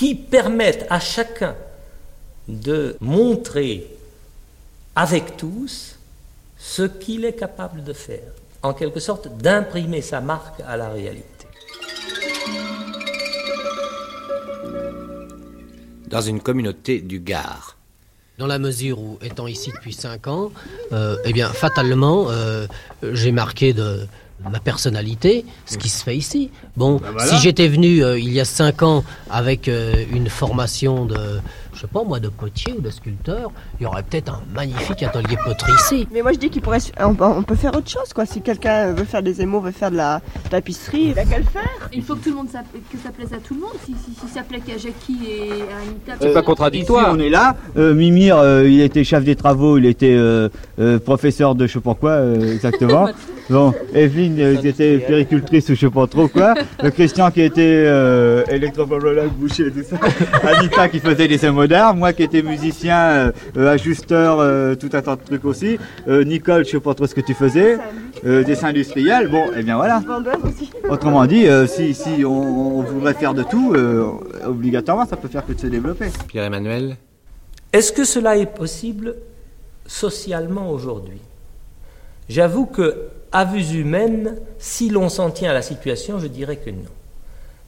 qui permettent à chacun de montrer avec tous ce qu'il est capable de faire, en quelque sorte d'imprimer sa marque à la réalité. Dans une communauté du Gard. Dans la mesure où, étant ici depuis cinq ans, euh, eh bien, fatalement, euh, j'ai marqué de, ma personnalité, ce qui se fait ici. Bon, ben si j'étais venu euh, il y a cinq ans avec euh, une formation de, je sais pas moi, de potier ou de sculpteur, il y aurait peut-être un magnifique atelier poterie ici. Mais moi je dis qu'il pourrait, on, peut faire autre chose quoi. Si quelqu'un veut faire des émaux, veut faire de la tapisserie, il a qu'à le faire. Il faut que tout le monde que ça plaise à tout le monde. Si, ça plaît qu'à Jackie et à Anita, c'est pas contradictoire. on est là. Euh, Mimir, il était chef des travaux, il était professeur de je sais pas quoi exactement. Bon, Evelyne qui était péricultrice ou je sais pas trop quoi. Le Christian qui était euh, boucher et tout ça. Anita qui faisait des émots d'art. Moi qui étais musicien, euh, ajusteur, euh, tout un tas de trucs aussi. Euh, Nicole, je sais pas trop ce que tu faisais. dessin industriel. Bon, et eh bien voilà. Autrement dit, si, si on, voudrait faire de tout, obligatoirement, ça peut faire que de se développer. Pierre-Emmanuel Est-ce que cela est possible socialement aujourd'hui? J'avoue que à vue humaine, si l'on s'en tient à la situation, je dirais que non.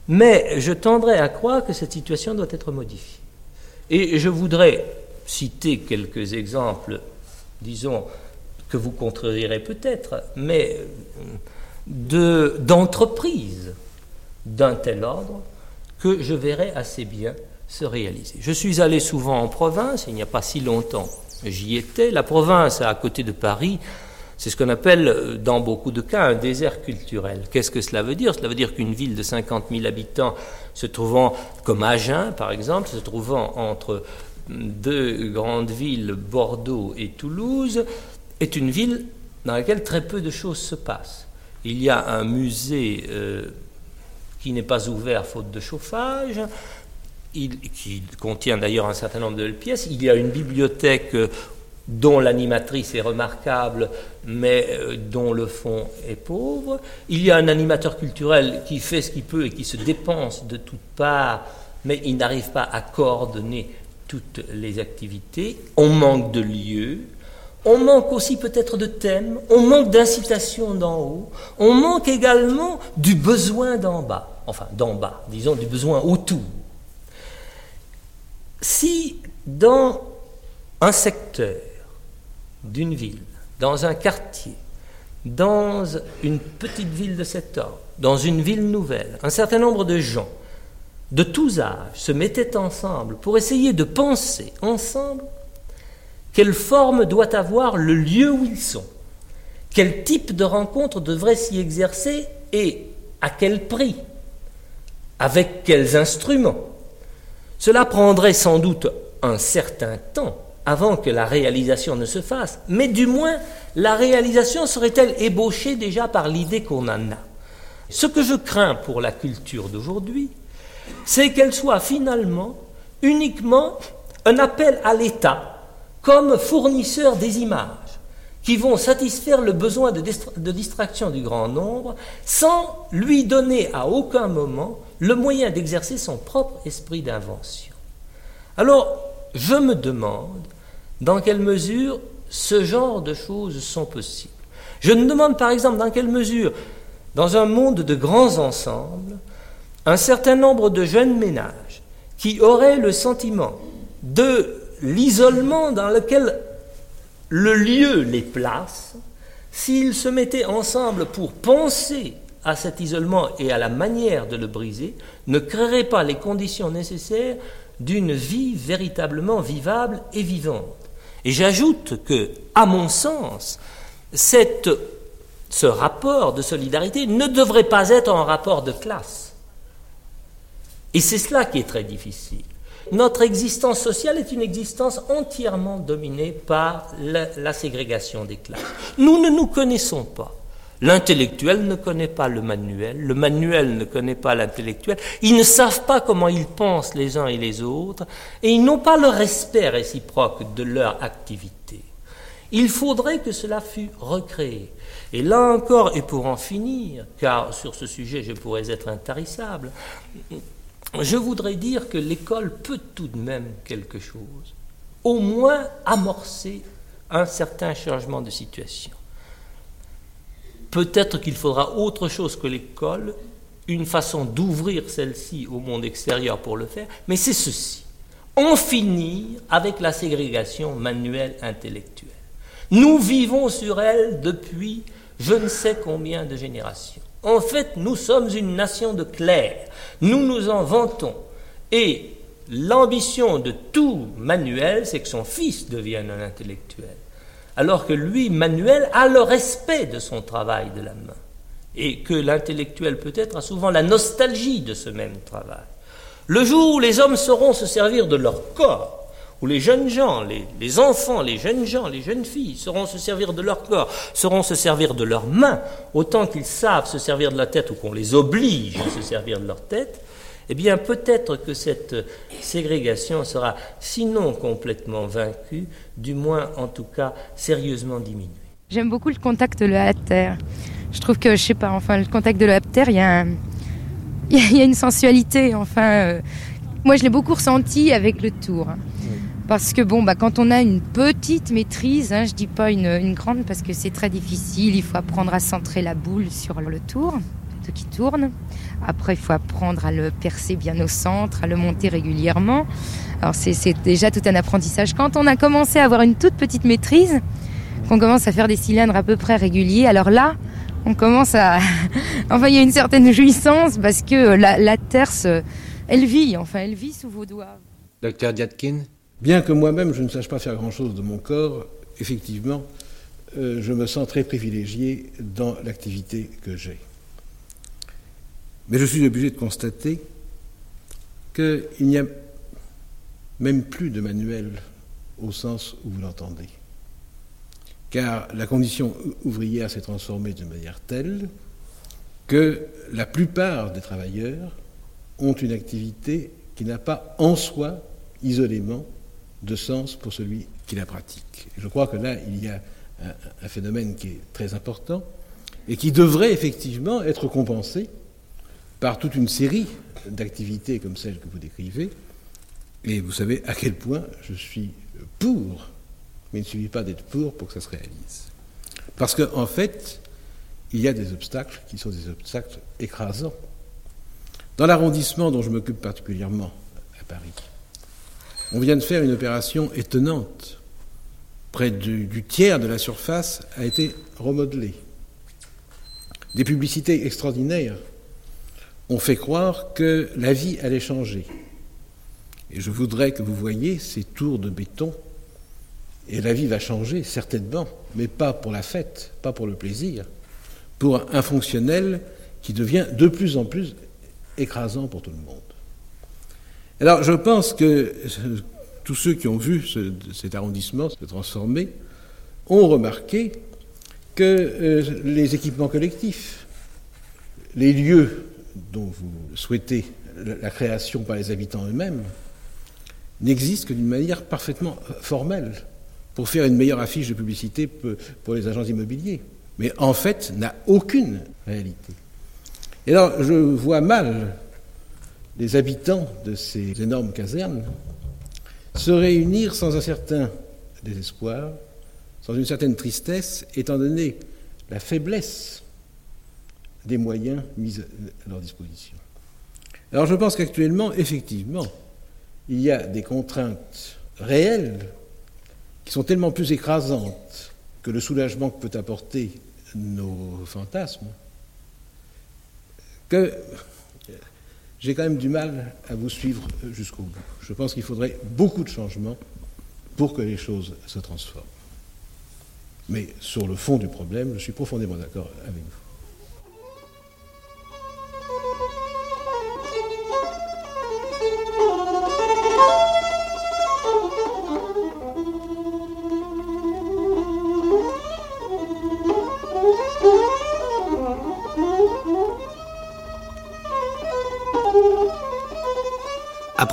Mais je tendrais à croire que cette situation doit être modifiée. Et je voudrais citer quelques exemples, disons, que vous contrerez peut-être, mais d'entreprises d'un tel ordre que je verrais assez bien se réaliser. Je suis allé souvent en province, il n'y a pas si longtemps, j'y étais. La province, à côté de Paris, c'est ce qu'on appelle, euh, dans beaucoup de cas, un désert culturel. Qu'est-ce que cela veut dire? Cela veut dire qu'une ville de 50 000 habitants, se trouvant, comme Agen par exemple, se trouvant entre deux grandes villes, Bordeaux et Toulouse, est une ville dans laquelle très peu de choses se passent. Il y a un musée euh, qui n'est pas ouvert faute de chauffage, qui contient d'ailleurs un certain nombre de pièces. Il y a une bibliothèque euh, dont l'animatrice est remarquable, mais euh, dont le fond est pauvre. Il y a un animateur culturel qui fait ce qu'il peut et qui se dépense de toutes parts, mais il n'arrive pas à coordonner toutes les activités. On manque de lieux. On manque aussi peut-être de thèmes, on manque d'incitation d'en haut, on manque également du besoin d'en bas, enfin d'en bas, disons du besoin autour. Si dans un secteur d'une ville, dans un quartier, dans une petite ville de cet ordre, dans une ville nouvelle, un certain nombre de gens de tous âges se mettaient ensemble pour essayer de penser ensemble quelle forme doit avoir le lieu où ils sont, quel type de rencontre devrait s'y exercer et à quel prix, avec quels instruments. Cela prendrait sans doute un certain temps avant que la réalisation ne se fasse, mais du moins la réalisation serait-elle ébauchée déjà par l'idée qu'on en a? Ce que je crains pour la culture d'aujourd'hui, c'est qu'elle soit finalement uniquement un appel à l'État comme fournisseur des images qui vont satisfaire le besoin de, distraction du grand nombre sans lui donner à aucun moment le moyen d'exercer son propre esprit d'invention. Alors, je me demande dans quelle mesure ce genre de choses sont possibles. Je me demande par exemple dans quelle mesure, dans un monde de grands ensembles, un certain nombre de jeunes ménages qui auraient le sentiment de l'isolement dans lequel le lieu les place, s'ils se mettaient ensemble pour penser à cet isolement et à la manière de le briser, ne créeraient pas les conditions nécessaires d'une vie véritablement vivable et vivante. Et j'ajoute que, à mon sens, ce rapport de solidarité ne devrait pas être un rapport de classe. Et c'est cela qui est très difficile. Notre existence sociale est une existence entièrement dominée par la ségrégation des classes. Nous ne nous connaissons pas. L'intellectuel ne connaît pas le manuel, le manuel ne connaît pas l'intellectuel, ils ne savent pas comment ils pensent les uns et les autres, et ils n'ont pas le respect réciproque de leur activité. Il faudrait que cela fût recréé. Et là encore, et pour en finir, car sur ce sujet je pourrais être intarissable, je voudrais dire que l'école peut tout de même quelque chose, au moins amorcer un certain changement de situation. Peut-être qu'il faudra autre chose que l'école, une façon d'ouvrir celle-ci au monde extérieur pour le faire, mais c'est ceci. En finir avec la ségrégation manuelle intellectuelle. Nous vivons sur elle depuis je ne sais combien de générations. En fait, nous sommes une nation de clercs. Nous nous en vantons. Et l'ambition de tout Manuel, c'est que son fils devienne un intellectuel alors que lui, Manuel, a le respect de son travail de la main, et que l'intellectuel peut-être a souvent la nostalgie de ce même travail. Le jour où les hommes sauront se servir de leur corps, où les jeunes gens, les, enfants, les jeunes gens, les jeunes filles sauront se servir de leur corps, sauront se servir de leurs mains, autant qu'ils savent se servir de la tête ou qu'on les oblige à se servir de leur tête, eh bien peut-être que cette ségrégation sera, sinon complètement vaincue, du moins en tout cas sérieusement diminuée. J'aime beaucoup le contact de la terre. Je trouve que, je sais pas, enfin, le contact de la terre, il y, a il y a une sensualité. Enfin, euh, moi, je l'ai beaucoup ressenti avec le tour. Parce que bon, bah, quand on a une petite maîtrise, hein, je dis pas une, une grande parce que c'est très difficile, il faut apprendre à centrer la boule sur le tour qui tourne. Après, il faut apprendre à le percer bien au centre, à le monter régulièrement. Alors, c'est déjà tout un apprentissage. Quand on a commencé à avoir une toute petite maîtrise, qu'on commence à faire des cylindres à peu près réguliers, alors là, on commence à. enfin, il y a une certaine jouissance parce que la, la terre, elle vit, enfin, elle vit sous vos doigts. Docteur Diatkin Bien que moi-même je ne sache pas faire grand-chose de mon corps, effectivement, euh, je me sens très privilégié dans l'activité que j'ai. Mais je suis obligé de constater qu'il n'y a même plus de manuel au sens où vous l'entendez. Car la condition ouvrière s'est transformée de manière telle que la plupart des travailleurs ont une activité qui n'a pas en soi, isolément, de sens pour celui qui la pratique. je crois que là, il y a un, un phénomène qui est très important et qui devrait effectivement être compensé par toute une série d'activités comme celles que vous décrivez. Et vous savez à quel point je suis pour, mais il ne suffit pas d'être pour pour que ça se réalise. Parce qu'en en fait, il y a des obstacles qui sont des obstacles écrasants. Dans l'arrondissement dont je m'occupe particulièrement à Paris, on vient de faire une opération étonnante. Près du tiers de la surface a été remodelée. Des publicités extraordinaires ont fait croire que la vie allait changer. Et je voudrais que vous voyiez ces tours de béton. Et la vie va changer, certainement, mais pas pour la fête, pas pour le plaisir, pour un fonctionnel qui devient de plus en plus écrasant pour tout le monde. Alors je pense que tous ceux qui ont vu cet arrondissement se transformer ont remarqué que euh, les équipements collectifs, les lieux dont vous souhaitez la création par les habitants eux-mêmes, n'existent que d'une manière parfaitement formelle pour faire une meilleure affiche de publicité pour les agents immobiliers, mais en fait n'a aucune réalité. Et alors je vois mal les habitants de ces énormes casernes se réunir sans un certain désespoir, sans une certaine tristesse, étant donné la faiblesse des moyens mis à leur disposition. Alors je pense qu'actuellement, effectivement, il y a des contraintes réelles qui sont tellement plus écrasantes que le soulagement que peut apporter nos fantasmes, que j'ai quand même du mal à vous suivre jusqu'au bout. Je pense qu'il faudrait beaucoup de changements pour que les choses se transforment. Mais sur le fond du problème, je suis profondément d'accord avec vous.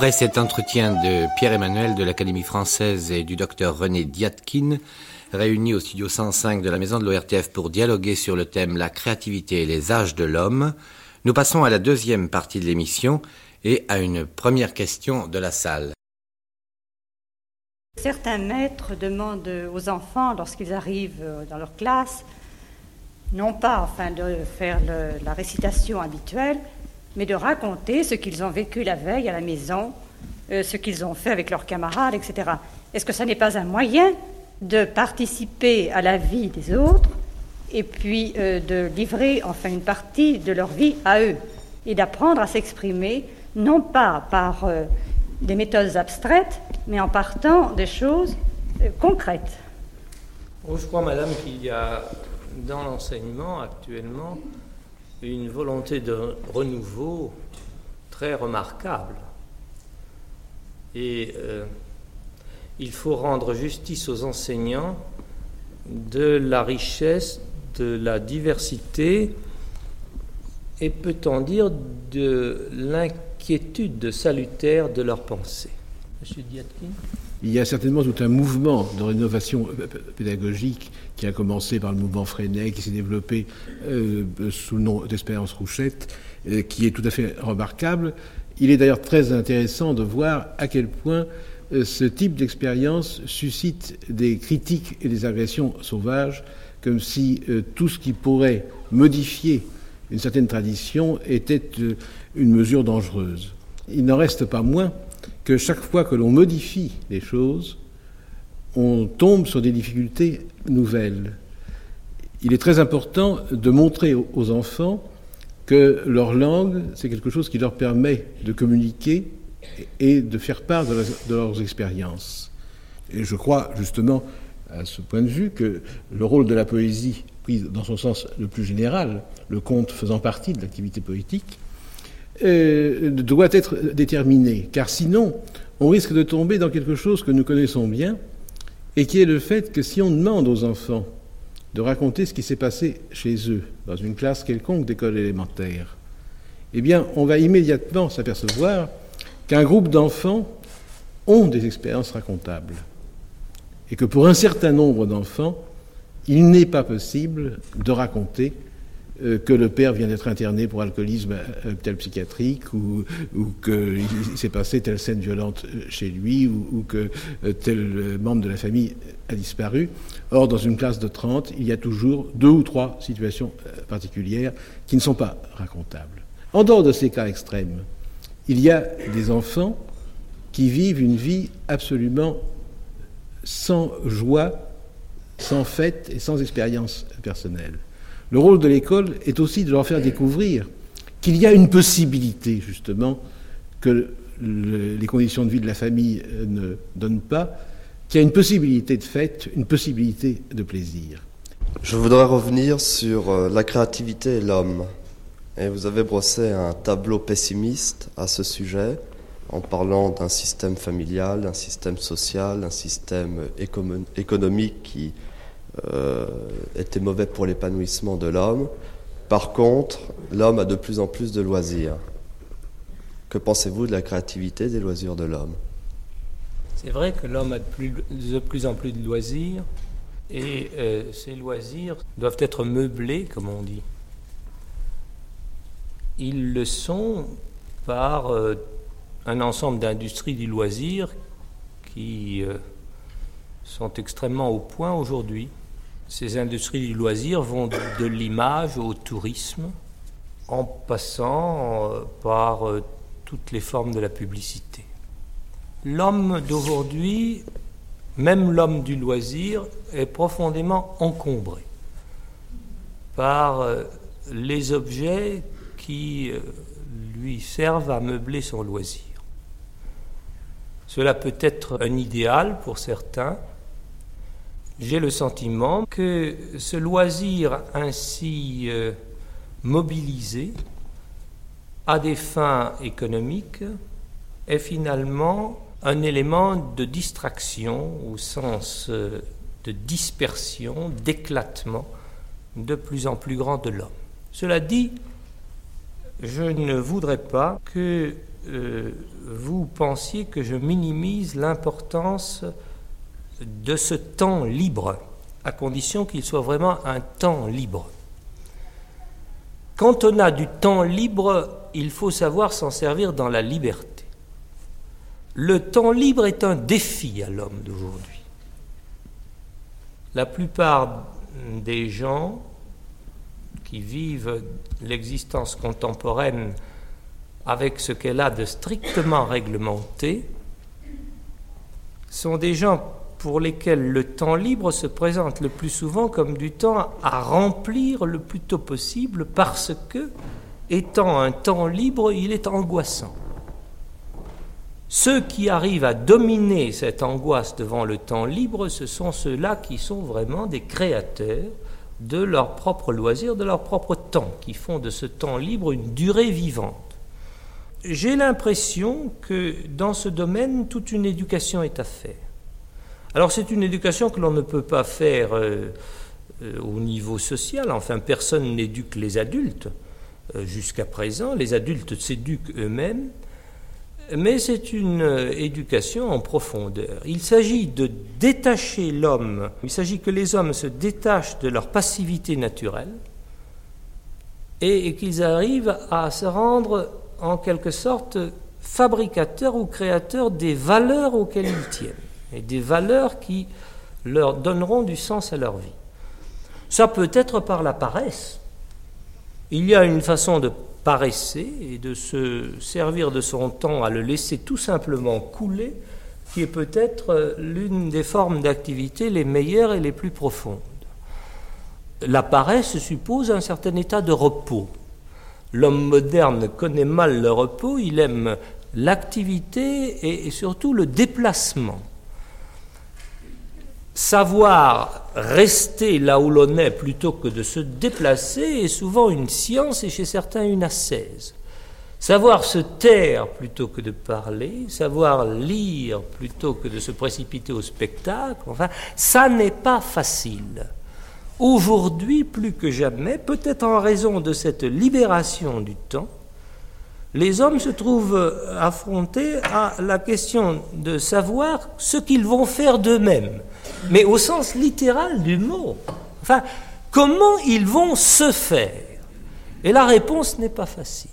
Après cet entretien de Pierre-Emmanuel de l'Académie française et du docteur René Diatkin, réunis au studio 105 de la maison de l'ORTF pour dialoguer sur le thème La créativité et les âges de l'homme, nous passons à la deuxième partie de l'émission et à une première question de la salle. Certains maîtres demandent aux enfants, lorsqu'ils arrivent dans leur classe, non pas enfin de faire la récitation habituelle, mais de raconter ce qu'ils ont vécu la veille à la maison, euh, ce qu'ils ont fait avec leurs camarades, etc. Est-ce que ça n'est pas un moyen de participer à la vie des autres et puis euh, de livrer enfin une partie de leur vie à eux et d'apprendre à s'exprimer non pas par euh, des méthodes abstraites, mais en partant des choses concrètes. je crois, madame, qu'il y a dans l'enseignement actuellement une volonté de renouveau très remarquable. Et euh, il faut rendre justice aux enseignants de la richesse, de la diversité et peut-on dire de l'inquiétude salutaire de leurs pensées. Monsieur Diatkin il y a certainement tout un mouvement de rénovation pédagogique qui a commencé par le mouvement Freinet, qui s'est développé euh, sous le nom d'Espérance Rouchette, euh, qui est tout à fait remarquable. Il est d'ailleurs très intéressant de voir à quel point euh, ce type d'expérience suscite des critiques et des agressions sauvages, comme si tout ce qui pourrait modifier une certaine tradition était une mesure dangereuse. Il n'en reste pas moins que chaque fois que l'on modifie les choses, on tombe sur des difficultés nouvelles. Il est très important de montrer aux enfants que leur langue, c'est quelque chose qui leur permet de communiquer et de faire part de, de leurs expériences. Et je crois justement à ce point de vue que le rôle de la poésie, prise dans son sens le plus général, le conte faisant partie de l'activité poétique, euh, doit être déterminé, car sinon on risque de tomber dans quelque chose que nous connaissons bien, et qui est le fait que si on demande aux enfants de raconter ce qui s'est passé chez eux, dans une classe quelconque d'école élémentaire, eh bien, on va immédiatement s'apercevoir qu'un groupe d'enfants ont des expériences racontables. Et que pour un certain nombre d'enfants, il n'est pas possible de raconter que le père vient d'être interné pour alcoolisme à l'hôpital psychiatrique ou, ou qu'il s'est passé telle scène violente euh, chez lui ou, ou que euh, tel membre de la famille a disparu. Or, dans une classe de 30, il y a toujours deux ou trois situations particulières qui ne sont pas racontables. En dehors de ces cas extrêmes, il y a des enfants qui vivent une vie absolument sans joie, sans fête et sans expérience personnelle. Le rôle de l'école est aussi de leur faire découvrir qu'il y a une possibilité, justement, que le, les conditions de vie de la famille euh, ne donnent pas, qu'il y a une possibilité de fête, une possibilité de plaisir. Je voudrais revenir sur euh, la créativité et l'homme. Et vous avez brossé un tableau pessimiste à ce sujet en parlant d'un système familial, d'un système social, d'un système économique qui euh, était mauvais pour l'épanouissement de l'homme. Par contre, l'homme a de plus en plus de loisirs. Que pensez-vous de la créativité des loisirs de l'homme? C'est vrai que l'homme a de plus, en plus de loisirs et euh, ces loisirs doivent être meublés, comme on dit. Ils le sont par euh, un ensemble d'industries du loisir qui sont extrêmement au point aujourd'hui. Ces industries du loisir vont de, l'image au tourisme, en passant euh, par euh, toutes les formes de la publicité. L'homme d'aujourd'hui, même l'homme du loisir, est profondément encombré par les objets qui lui servent à meubler son loisir. Cela peut être un idéal pour certains. J'ai le sentiment que ce loisir ainsi euh, mobilisé à des fins économiques est finalement un élément de distraction au sens euh, de dispersion, d'éclatement de plus en plus grand de l'homme. Cela dit, je ne voudrais pas que euh, vous pensiez que je minimise l'importance de ce temps libre, à condition qu'il soit vraiment un temps libre. Quand on a du temps libre, il faut savoir s'en servir dans la liberté. Le temps libre est un défi à l'homme d'aujourd'hui. La plupart des gens qui vivent l'existence contemporaine avec ce qu'elle a de strictement réglementé, sont des gens pour lesquels le temps libre se présente le plus souvent comme du temps à remplir le plus tôt possible parce que, étant un temps libre, il est angoissant. Ceux qui arrivent à dominer cette angoisse devant le temps libre, ce sont ceux-là qui sont vraiment des créateurs de leur propre loisir, de leur propre temps, qui font de ce temps libre une durée vivante j'ai l'impression que dans ce domaine, toute une éducation est à faire. Alors c'est une éducation que l'on ne peut pas faire euh, euh, au niveau social, enfin personne n'éduque les adultes euh, jusqu'à présent, les adultes s'éduquent eux-mêmes, mais c'est une éducation en profondeur. Il s'agit de détacher l'homme, il s'agit que les hommes se détachent de leur passivité naturelle et qu'ils arrivent à se rendre en quelque sorte fabricateurs ou créateurs des valeurs auxquelles ils tiennent, et des valeurs qui leur donneront du sens à leur vie. Ça peut être par la paresse. Il y a une façon de paresser et de se servir de son temps à le laisser tout simplement couler, qui est peut-être l'une des formes d'activité les meilleures et les plus profondes. La paresse suppose un certain état de repos. L'homme moderne connaît mal le repos, il aime l'activité et surtout le déplacement. Savoir rester là où l'on est plutôt que de se déplacer est souvent une science et chez certains une ascèse. Savoir se taire plutôt que de parler, savoir lire plutôt que de se précipiter au spectacle, enfin, ça n'est pas facile. Aujourd'hui, plus que jamais, peut-être en raison de cette libération du temps, les hommes se trouvent affrontés à la question de savoir ce qu'ils vont faire d'eux-mêmes, mais au sens littéral du mot. Enfin, comment ils vont se faire? Et la réponse n'est pas facile.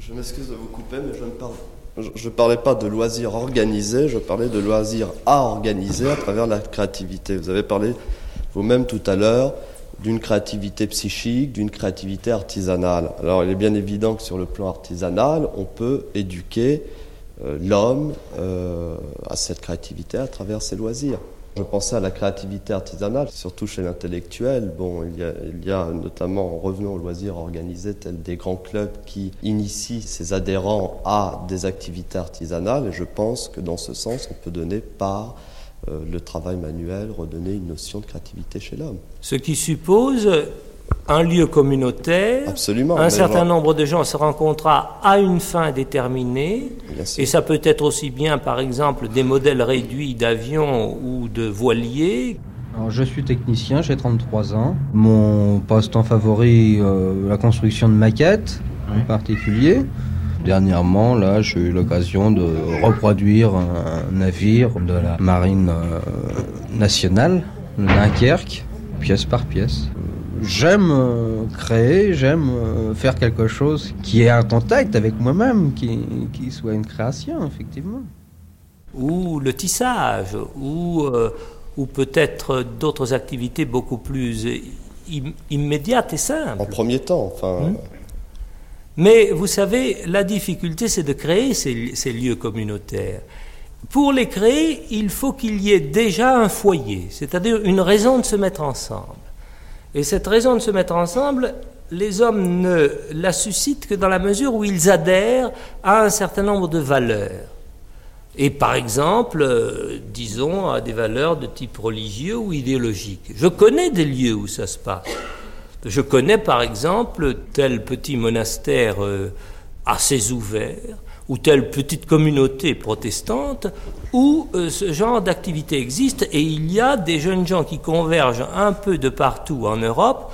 Je m'excuse de vous couper, mais je ne parle je ne parlais pas de loisirs organisés, je parlais de loisirs à organiser à travers la créativité. Vous avez parlé vous-même tout à l'heure d'une créativité psychique, d'une créativité artisanale. Alors il est bien évident que sur le plan artisanal, on peut éduquer euh, l'homme euh, à cette créativité à travers ses loisirs. Je pensais à la créativité artisanale, surtout chez l'intellectuel. Bon, il y, a, il y notamment, en revenant aux loisirs organisés, tels des grands clubs qui initient ses adhérents à des activités artisanales. Et je pense que dans ce sens, on peut donner par euh, le travail manuel, redonner une notion de créativité chez l'homme. Ce qui suppose un lieu communautaire, Absolument, un certain nombre de gens se rencontrent à une fin déterminée, et ça peut être aussi bien, par exemple, des modèles réduits d'avions ou de voiliers. Alors, je suis technicien, j'ai 33 ans. Mon passe-temps favori, euh, la construction de maquettes en particulier. Dernièrement, là, j'ai eu l'occasion de reproduire un navire de la marine euh, nationale, le Dunkerque, pièce par pièce. J'aime euh, créer, j'aime euh, faire quelque chose qui est en contact avec moi-même, qui, qui soit une création, effectivement. ou le tissage, ou, euh, ou peut-être d'autres activités beaucoup plus im- immédiates et simples. En premier temps, enfin. Hmm. Mais vous savez, la difficulté, c'est de créer ces, ces lieux communautaires. Pour les créer, il faut qu'il y ait déjà un foyer, c'est-à-dire une raison de se mettre ensemble. Et cette raison de se mettre ensemble, les hommes ne la suscitent que dans la mesure où ils adhèrent à un certain nombre de valeurs. Et par exemple, euh, disons, à des valeurs de type religieux ou idéologique. Je connais des lieux où ça se passe. Je connais par exemple tel petit monastère euh, assez ouvert ou telle petite communauté protestante où euh, ce genre d'activité existe et il y a des jeunes gens qui convergent un peu de partout en Europe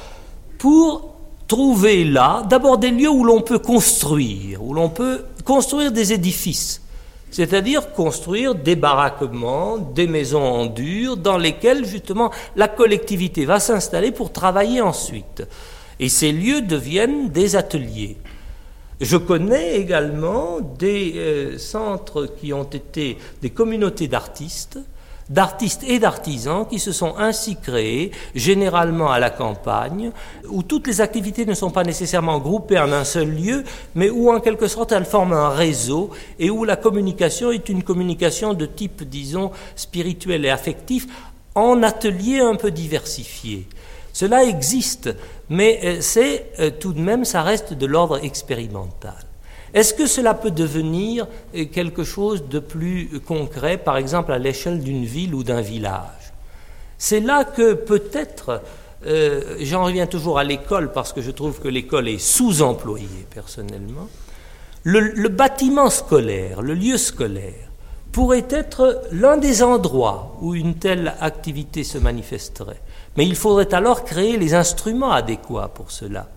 pour trouver là d'abord des lieux où l'on peut construire, où l'on peut construire des édifices. C'est-à-dire construire des baraquements, des maisons en dur, dans lesquelles justement la collectivité va s'installer pour travailler ensuite. Et ces lieux deviennent des ateliers. Je connais également des euh, centres qui ont été des communautés d'artistes, d'artistes et d'artisans qui se sont ainsi créés, généralement à la campagne, où toutes les activités ne sont pas nécessairement groupées en un seul lieu, mais où en quelque sorte elles forment un réseau et où la communication est une communication de type, disons, spirituel et affectif, en ateliers un peu diversifiés. Cela existe, mais euh, c'est euh, tout de même, ça reste de l'ordre expérimental. Est-ce que cela peut devenir euh, quelque chose de plus concret, par exemple à l'échelle d'une ville ou d'un village? C'est là que peut-être, j'en reviens toujours à l'école parce que je trouve que l'école est sous-employée personnellement, le, le bâtiment scolaire, le lieu scolaire, pourrait être l'un des endroits où une telle activité se manifesterait. Mais il faudrait alors créer les instruments adéquats pour cela.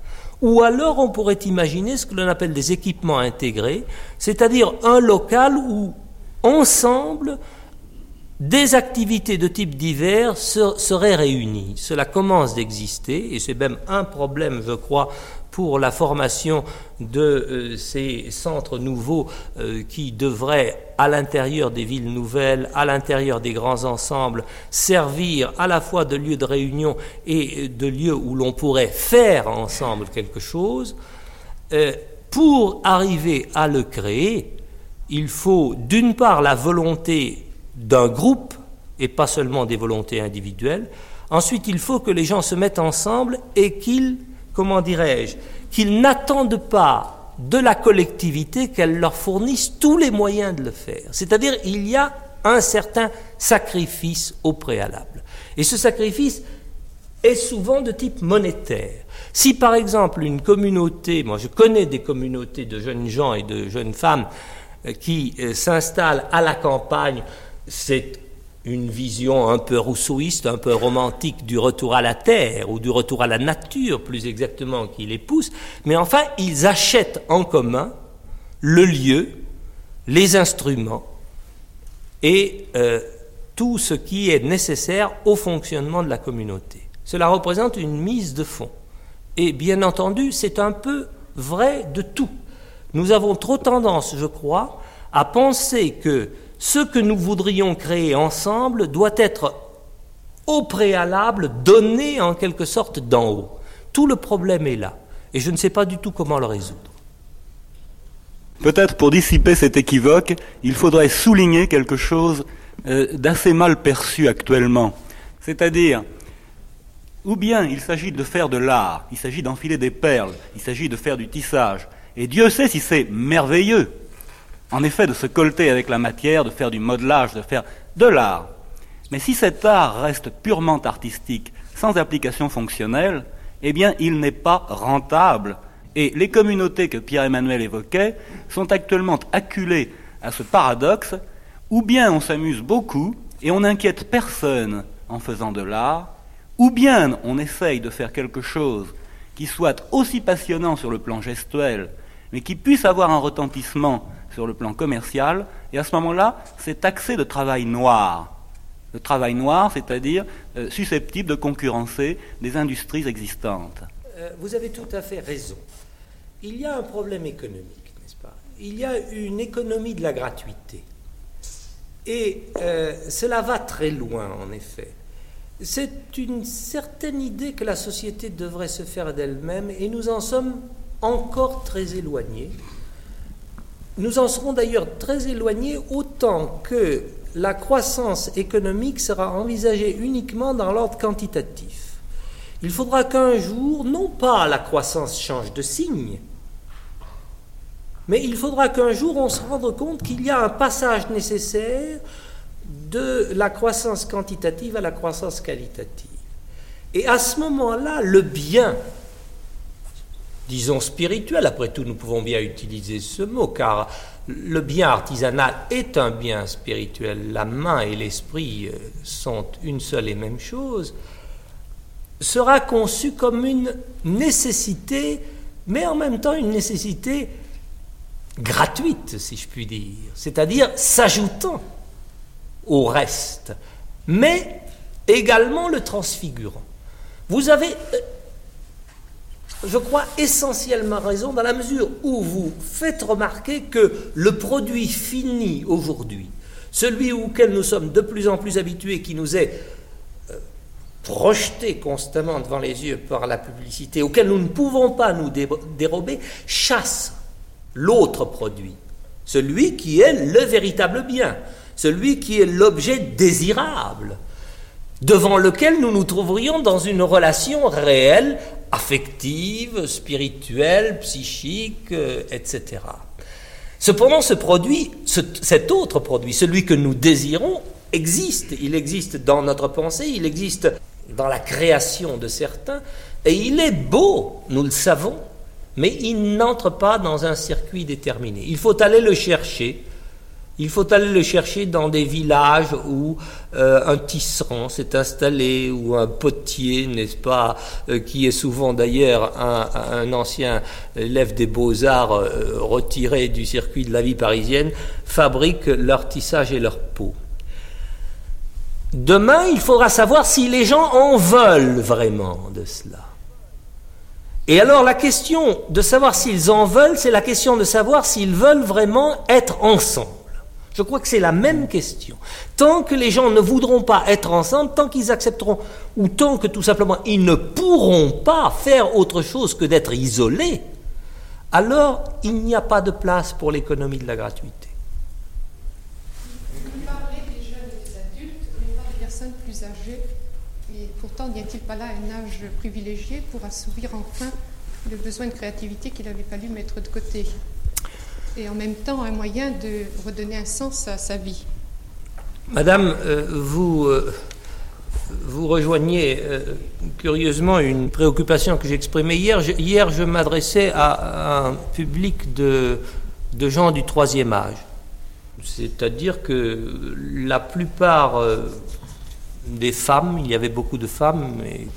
Ou alors on pourrait imaginer ce que l'on appelle des équipements intégrés, c'est-à-dire un local où ensemble des activités de type divers se- seraient réunies. Cela commence d'exister et c'est même un problème, je crois, pour la formation de euh, ces centres nouveaux euh, qui devraient, à l'intérieur des villes nouvelles, à l'intérieur des grands ensembles, servir à la fois de lieu de réunion et de lieu où l'on pourrait faire ensemble quelque chose. Euh, pour arriver à le créer, il faut d'une part la volonté d'un groupe et pas seulement des volontés individuelles. Ensuite, il faut que les gens se mettent ensemble et qu'ils, comment dirais-je, qu'ils n'attendent pas de la collectivité qu'elle leur fournisse tous les moyens de le faire. C'est-à-dire il y a un certain sacrifice au préalable. Et ce sacrifice est souvent de type monétaire. Si par exemple une communauté, moi je connais des communautés de jeunes gens et de jeunes femmes euh, qui euh, s'installent à la campagne, c'est une vision un peu rousseauiste, un peu romantique du retour à la terre ou du retour à la nature plus exactement qui les pousse, mais enfin ils achètent en commun le lieu, les instruments et euh, tout ce qui est nécessaire au fonctionnement de la communauté. Cela représente une mise de fonds. Et bien entendu, c'est un peu vrai de tout. Nous avons trop tendance, je crois, à penser que ce que nous voudrions créer ensemble doit être au préalable donné en quelque sorte d'en haut. Tout le problème est là. Et je ne sais pas du tout comment le résoudre. Peut-être pour dissiper cet équivoque, il faudrait souligner quelque chose euh, d'assez mal perçu actuellement. C'est-à-dire, ou bien il s'agit de faire de l'art, il s'agit d'enfiler des perles, il s'agit de faire du tissage. Et Dieu sait si c'est merveilleux, en effet, de se colter avec la matière, de faire du modelage, de faire de l'art. Mais si cet art reste purement artistique, sans application fonctionnelle, eh bien, il n'est pas rentable. Et les communautés que Pierre-Emmanuel évoquait sont actuellement acculées à ce paradoxe, ou bien on s'amuse beaucoup et on n'inquiète personne en faisant de l'art, ou bien on essaye de faire quelque chose qui soit aussi passionnant sur le plan gestuel, mais qui puisse avoir un retentissement sur le plan commercial, et à ce moment-là, c'est taxé de travail noir. Le travail noir, c'est-à-dire euh, susceptible de concurrencer des industries existantes. Euh, vous avez tout à fait raison. Il y a un problème économique, n'est-ce pas? Il y a une économie de la gratuité. Et euh, cela va très loin, en effet. C'est une certaine idée que la société devrait se faire d'elle-même et nous en sommes encore très éloignés. Nous en serons d'ailleurs très éloignés autant que la croissance économique sera envisagée uniquement dans l'ordre quantitatif. Il faudra qu'un jour, non pas la croissance change de signe, mais il faudra qu'un jour on se rende compte qu'il y a un passage nécessaire de la croissance quantitative à la croissance qualitative. Et à ce moment-là, le bien, disons spirituel, après tout nous pouvons bien utiliser ce mot, car le bien artisanal est un bien spirituel, la main et l'esprit euh, sont une seule et même chose, sera conçu comme une nécessité, mais en même temps une nécessité gratuite, si je puis dire, c'est-à-dire s'ajoutant au reste, mais également le transfigurant. Vous avez, euh, je crois, essentiellement raison dans la mesure où vous faites remarquer que le produit fini aujourd'hui, celui auquel nous sommes de plus en plus habitués, qui nous est euh, projeté constamment devant les yeux par la publicité, auquel nous ne pouvons pas nous dérober, chasse l'autre produit, celui qui est le véritable bien. Celui qui est l'objet désirable, devant lequel nous nous trouverions dans une relation réelle, affective, spirituelle, psychique, euh, etc. Cependant, ce produit, cet autre produit, celui que nous désirons, existe. Il existe dans notre pensée, il existe dans la création de certains, et il est beau, nous le savons, mais il n'entre pas dans un circuit déterminé. Il faut aller le chercher il faut aller le chercher dans des villages où euh, un tisserand s'est installé, ou un potier, n'est-ce pas, euh, qui est souvent d'ailleurs un, ancien élève des beaux-arts euh, retiré du circuit de la vie parisienne, fabrique leur tissage et leur peau. Demain, il faudra savoir si les gens en veulent vraiment de cela. Et alors la question de savoir s'ils en veulent, c'est la question de savoir s'ils veulent vraiment être ensemble. Je crois que c'est la même question. Tant que les gens ne voudront pas être ensemble, tant qu'ils accepteront, ou tant que tout simplement ils ne pourront pas faire autre chose que d'être isolés, alors il n'y a pas de place pour l'économie de la gratuité. Vous parlez des jeunes et des adultes, mais pas des personnes plus âgées. Et pourtant, n'y a-t-il pas là un âge privilégié pour assouvir enfin le besoin de créativité qu'il avait fallu mettre de côté? Et en même temps, un moyen de redonner un sens à sa vie. Madame, euh, vous, euh, vous rejoignez euh, curieusement une préoccupation que j'exprimais hier. Hier, je m'adressais à, un public de, de gens du troisième âge. C'est-à-dire que la plupart des femmes, il y avait beaucoup de femmes, et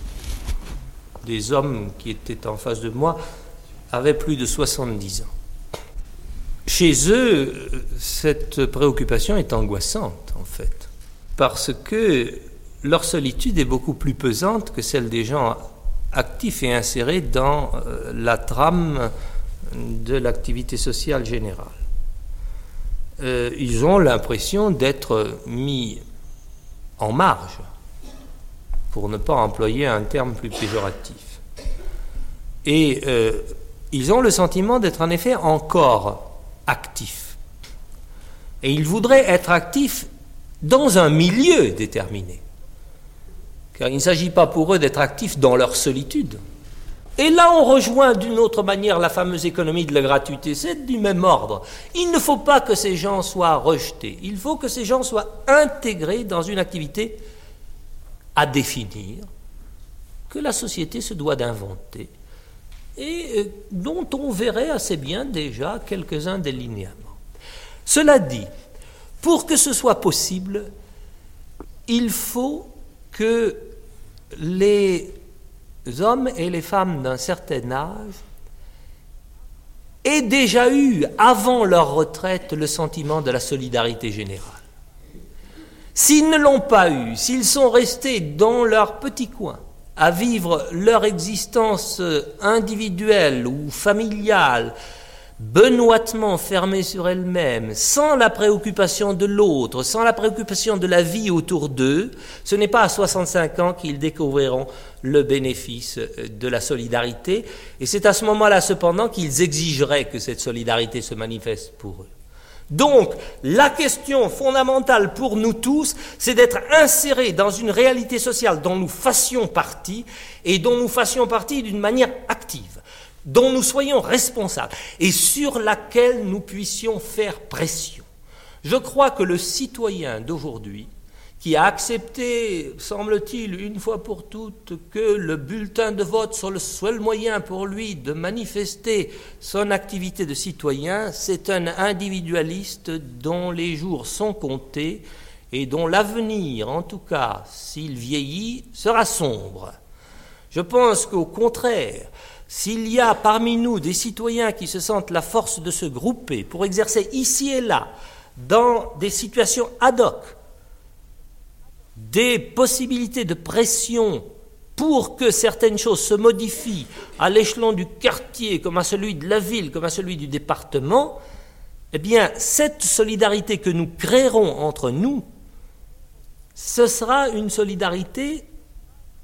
des hommes qui étaient en face de moi, avaient plus de 70 ans. Chez eux, cette préoccupation est angoissante, en fait, parce que leur solitude est beaucoup plus pesante que celle des gens actifs et insérés dans euh, la trame de l'activité sociale générale. Euh, ils ont l'impression d'être mis en marge, pour ne pas employer un terme plus péjoratif. Et euh, ils ont le sentiment d'être en effet encore actifs. Et ils voudraient être actifs dans un milieu déterminé. Car il ne s'agit pas pour eux d'être actifs dans leur solitude. Et là, on rejoint d'une autre manière la fameuse économie de la gratuité. C'est du même ordre. Il ne faut pas que ces gens soient rejetés. Il faut que ces gens soient intégrés dans une activité à définir, que la société se doit d'inventer, et euh, dont on verrait assez bien déjà quelques-uns des linéaments. Cela dit, pour que ce soit possible, il faut que les hommes et les femmes d'un certain âge aient déjà eu, avant leur retraite, le sentiment de la solidarité générale. S'ils ne l'ont pas eu, s'ils sont restés dans leur petit coin, à vivre leur existence individuelle ou familiale, benoîtement fermée sur elle-même, sans la préoccupation de l'autre, sans la préoccupation de la vie autour d'eux, ce n'est pas à 65 ans qu'ils découvriront le bénéfice de la solidarité, et c'est à ce moment-là cependant qu'ils exigeraient que cette solidarité se manifeste pour eux. Donc, la question fondamentale pour nous tous, c'est d'être insérés dans une réalité sociale dont nous fassions partie et dont nous fassions partie d'une manière active dont nous soyons responsables et sur laquelle nous puissions faire pression. Je crois que le citoyen d'aujourd'hui, qui a accepté, semble-t-il, une fois pour toutes, que le bulletin de vote soit le seul moyen pour lui de manifester son activité de citoyen, c'est un individualiste dont les jours sont comptés et dont l'avenir, en tout cas s'il vieillit, sera sombre. Je pense qu'au contraire, s'il y a parmi nous des citoyens qui se sentent la force de se grouper pour exercer ici et là, dans des situations ad hoc, des possibilités de pression pour que certaines choses se modifient à l'échelon du quartier, comme à celui de la ville, comme à celui du département, eh bien, cette solidarité que nous créerons entre nous, ce sera une solidarité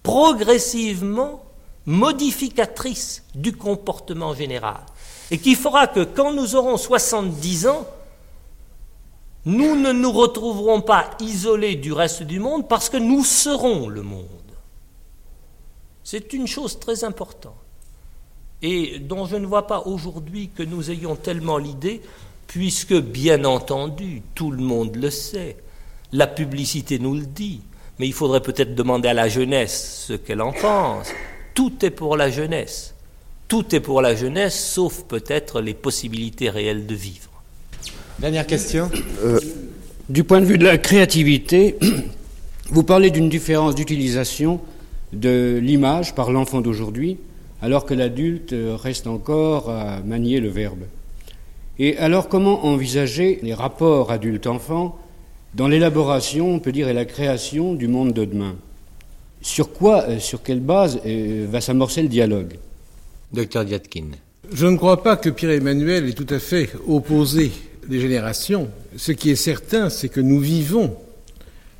progressivement modificatrice du comportement général. Et qui fera que quand nous aurons 70 ans, nous ne nous retrouverons pas isolés du reste du monde parce que nous serons le monde. C'est une chose très importante et dont je ne vois pas aujourd'hui que nous ayons tellement l'idée, puisque bien entendu, tout le monde le sait, la publicité nous le dit, mais il faudrait peut-être demander à la jeunesse ce qu'elle en pense. Tout est pour la jeunesse. Tout est pour la jeunesse, sauf peut-être les possibilités réelles de vivre. Dernière question. Euh, du point de vue de la créativité, vous parlez d'une différence d'utilisation de l'image par l'enfant d'aujourd'hui, alors que l'adulte reste encore à manier le verbe. Et alors comment envisager les rapports adulte-enfant dans l'élaboration, on peut dire, et la création du monde de demain? Sur quoi, euh, sur quelle base euh, va s'amorcer le dialogue? Docteur Diatkin. Je ne crois pas que Pierre-Emmanuel ait tout à fait opposé les générations. Ce qui est certain, c'est que nous vivons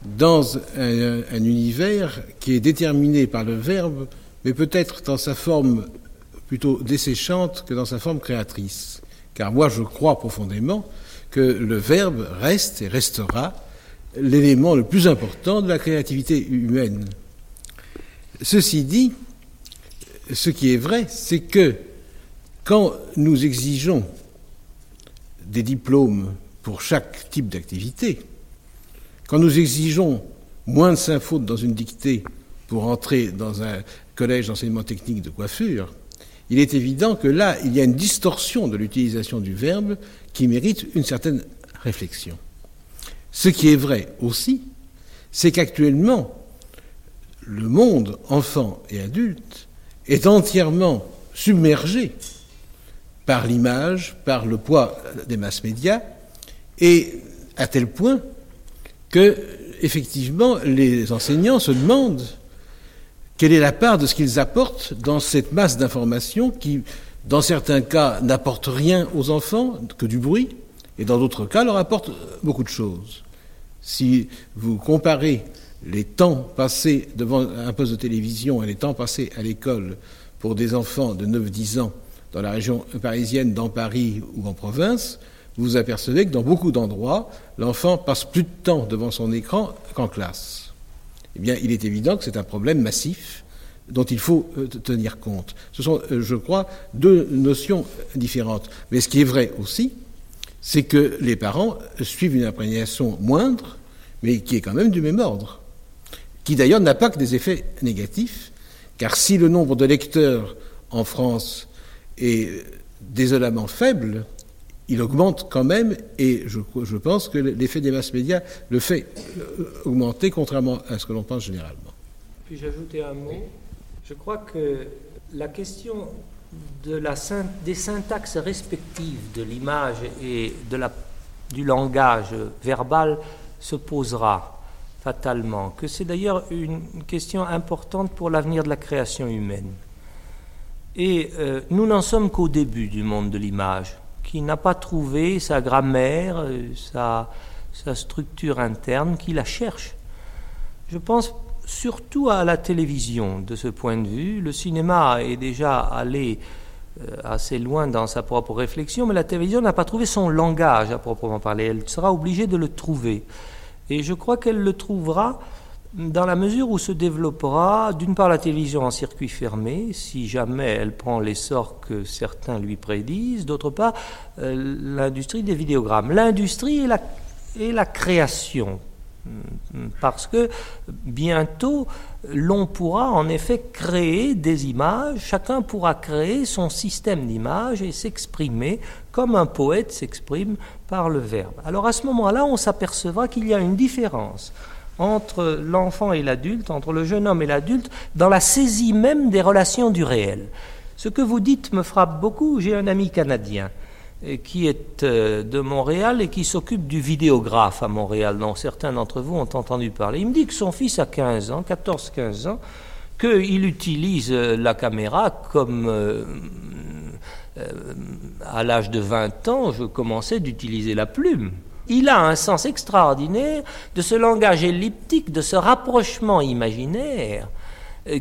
dans un, un, univers qui est déterminé par le verbe, mais peut-être dans sa forme plutôt desséchante que dans sa forme créatrice. Car moi, je crois profondément que le verbe reste et restera l'élément le plus important de la créativité humaine. Ceci dit, ce qui est vrai, c'est que Quand nous exigeons des diplômes pour chaque type d'activité, quand nous exigeons moins de cinq fautes dans une dictée pour entrer dans un collège d'enseignement technique de coiffure, il est évident que là, il y a une distorsion de l'utilisation du verbe qui mérite une certaine réflexion. Ce qui est vrai aussi, c'est qu'actuellement, le monde enfant et adulte est entièrement submergé par l'image, par le poids des masses médias, et à tel point que, effectivement, les enseignants se demandent quelle est la part de ce qu'ils apportent dans cette masse d'informations qui, dans certains cas, n'apporte rien aux enfants que du bruit, et dans d'autres cas, leur apporte beaucoup de choses. Si vous comparez les temps passés devant un poste de télévision et les temps passés à l'école pour des enfants de 9-10 ans dans la région parisienne, dans Paris ou en province, vous vous apercevez que dans beaucoup d'endroits, l'enfant passe plus de temps devant son écran qu'en classe. Eh bien, il est évident que c'est un problème massif dont il faut euh, tenir compte. Ce sont, euh, je crois, deux notions différentes. Mais ce qui est vrai aussi, c'est que les parents suivent une imprégnation moindre, mais qui est quand même du même ordre, qui d'ailleurs n'a pas que des effets négatifs, car si le nombre de lecteurs en France est désolamment faible, il augmente quand même, et je, pense que l'effet des masses médias le fait euh, augmenter, contrairement à ce que l'on pense généralement. Puis-je ajouter un mot Je crois que la question des syntaxes respectives de l'image et du langage verbal se posera fatalement, que c'est d'ailleurs une question importante pour l'avenir de la création humaine. Et euh, nous n'en sommes qu'au début du monde de l'image, qui n'a pas trouvé sa grammaire, euh, sa, structure interne, qui la cherche. Je pense surtout à la télévision de ce point de vue. Le cinéma est déjà allé euh, assez loin dans sa propre réflexion, mais la télévision n'a pas trouvé son langage à proprement parler. Elle sera obligée de le trouver. Et je crois qu'elle le trouvera dans la mesure où se développera, d'une part, la télévision en circuit fermé, si jamais elle prend l'essor que certains lui prédisent, d'autre part, euh, l'industrie des vidéogrammes. L'industrie et la, la création parce que bientôt l'on pourra en effet créer des images, chacun pourra créer son système d'images et s'exprimer comme un poète s'exprime par le verbe. Alors à ce moment-là, on s'apercevra qu'il y a une différence entre l'enfant et l'adulte, entre le jeune homme et l'adulte, dans la saisie même des relations du réel. Ce que vous dites me frappe beaucoup. J'ai un ami canadien qui est euh, de Montréal et qui s'occupe du vidéographe à Montréal, dont certains d'entre vous ont entendu parler. Il me dit que son fils a 15 ans, 14-15 ans, qu'il utilise euh, la caméra comme euh, à l'âge de 20 ans, je commençais d'utiliser la plume. Il a un sens extraordinaire de ce langage elliptique, de ce rapprochement imaginaire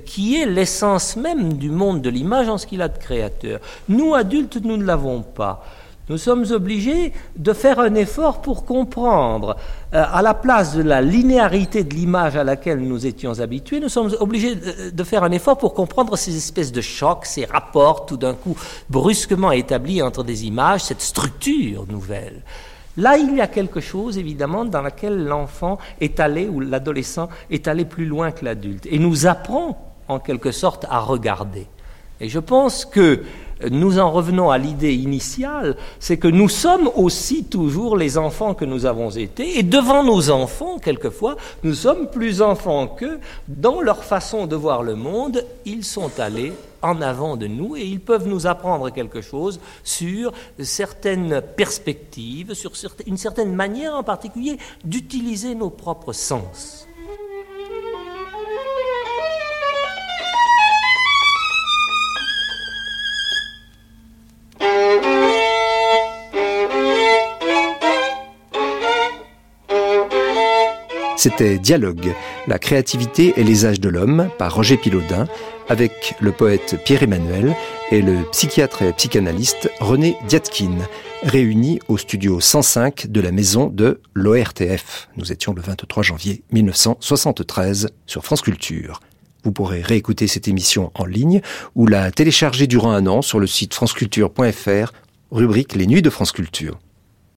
qui est l'essence même du monde de l'image en ce qu'il a de créateur. Nous, adultes, nous ne l'avons pas. Nous sommes obligés de faire un effort pour comprendre, euh, à la place de la linéarité de l'image à laquelle nous étions habitués, nous sommes obligés de, faire un effort pour comprendre ces espèces de chocs, ces rapports tout d'un coup brusquement établis entre des images, cette structure nouvelle. Là, il y a quelque chose, évidemment, dans laquelle l'enfant est allé, ou l'adolescent est allé plus loin que l'adulte, et nous apprend, en quelque sorte, à regarder. Et je pense que nous en revenons à l'idée initiale, c'est que nous sommes aussi toujours les enfants que nous avons été, et devant nos enfants, quelquefois, nous sommes plus enfants qu'eux. Dans leur façon de voir le monde, ils sont allés en avant de nous et ils peuvent nous apprendre quelque chose sur certaines perspectives, sur une certaine manière en particulier d'utiliser nos propres sens. C'était Dialogue, la créativité et les âges de l'homme par Roger Pilaudin avec le poète Pierre-Emmanuel et le psychiatre et psychanalyste René Diatkin, réunis au studio 105 de la maison de l'ORTF. Nous étions le 23 janvier 1973 sur France Culture. Vous pourrez réécouter cette émission en ligne ou la télécharger durant un an sur le site franceculture.fr, rubrique Les Nuits de France Culture.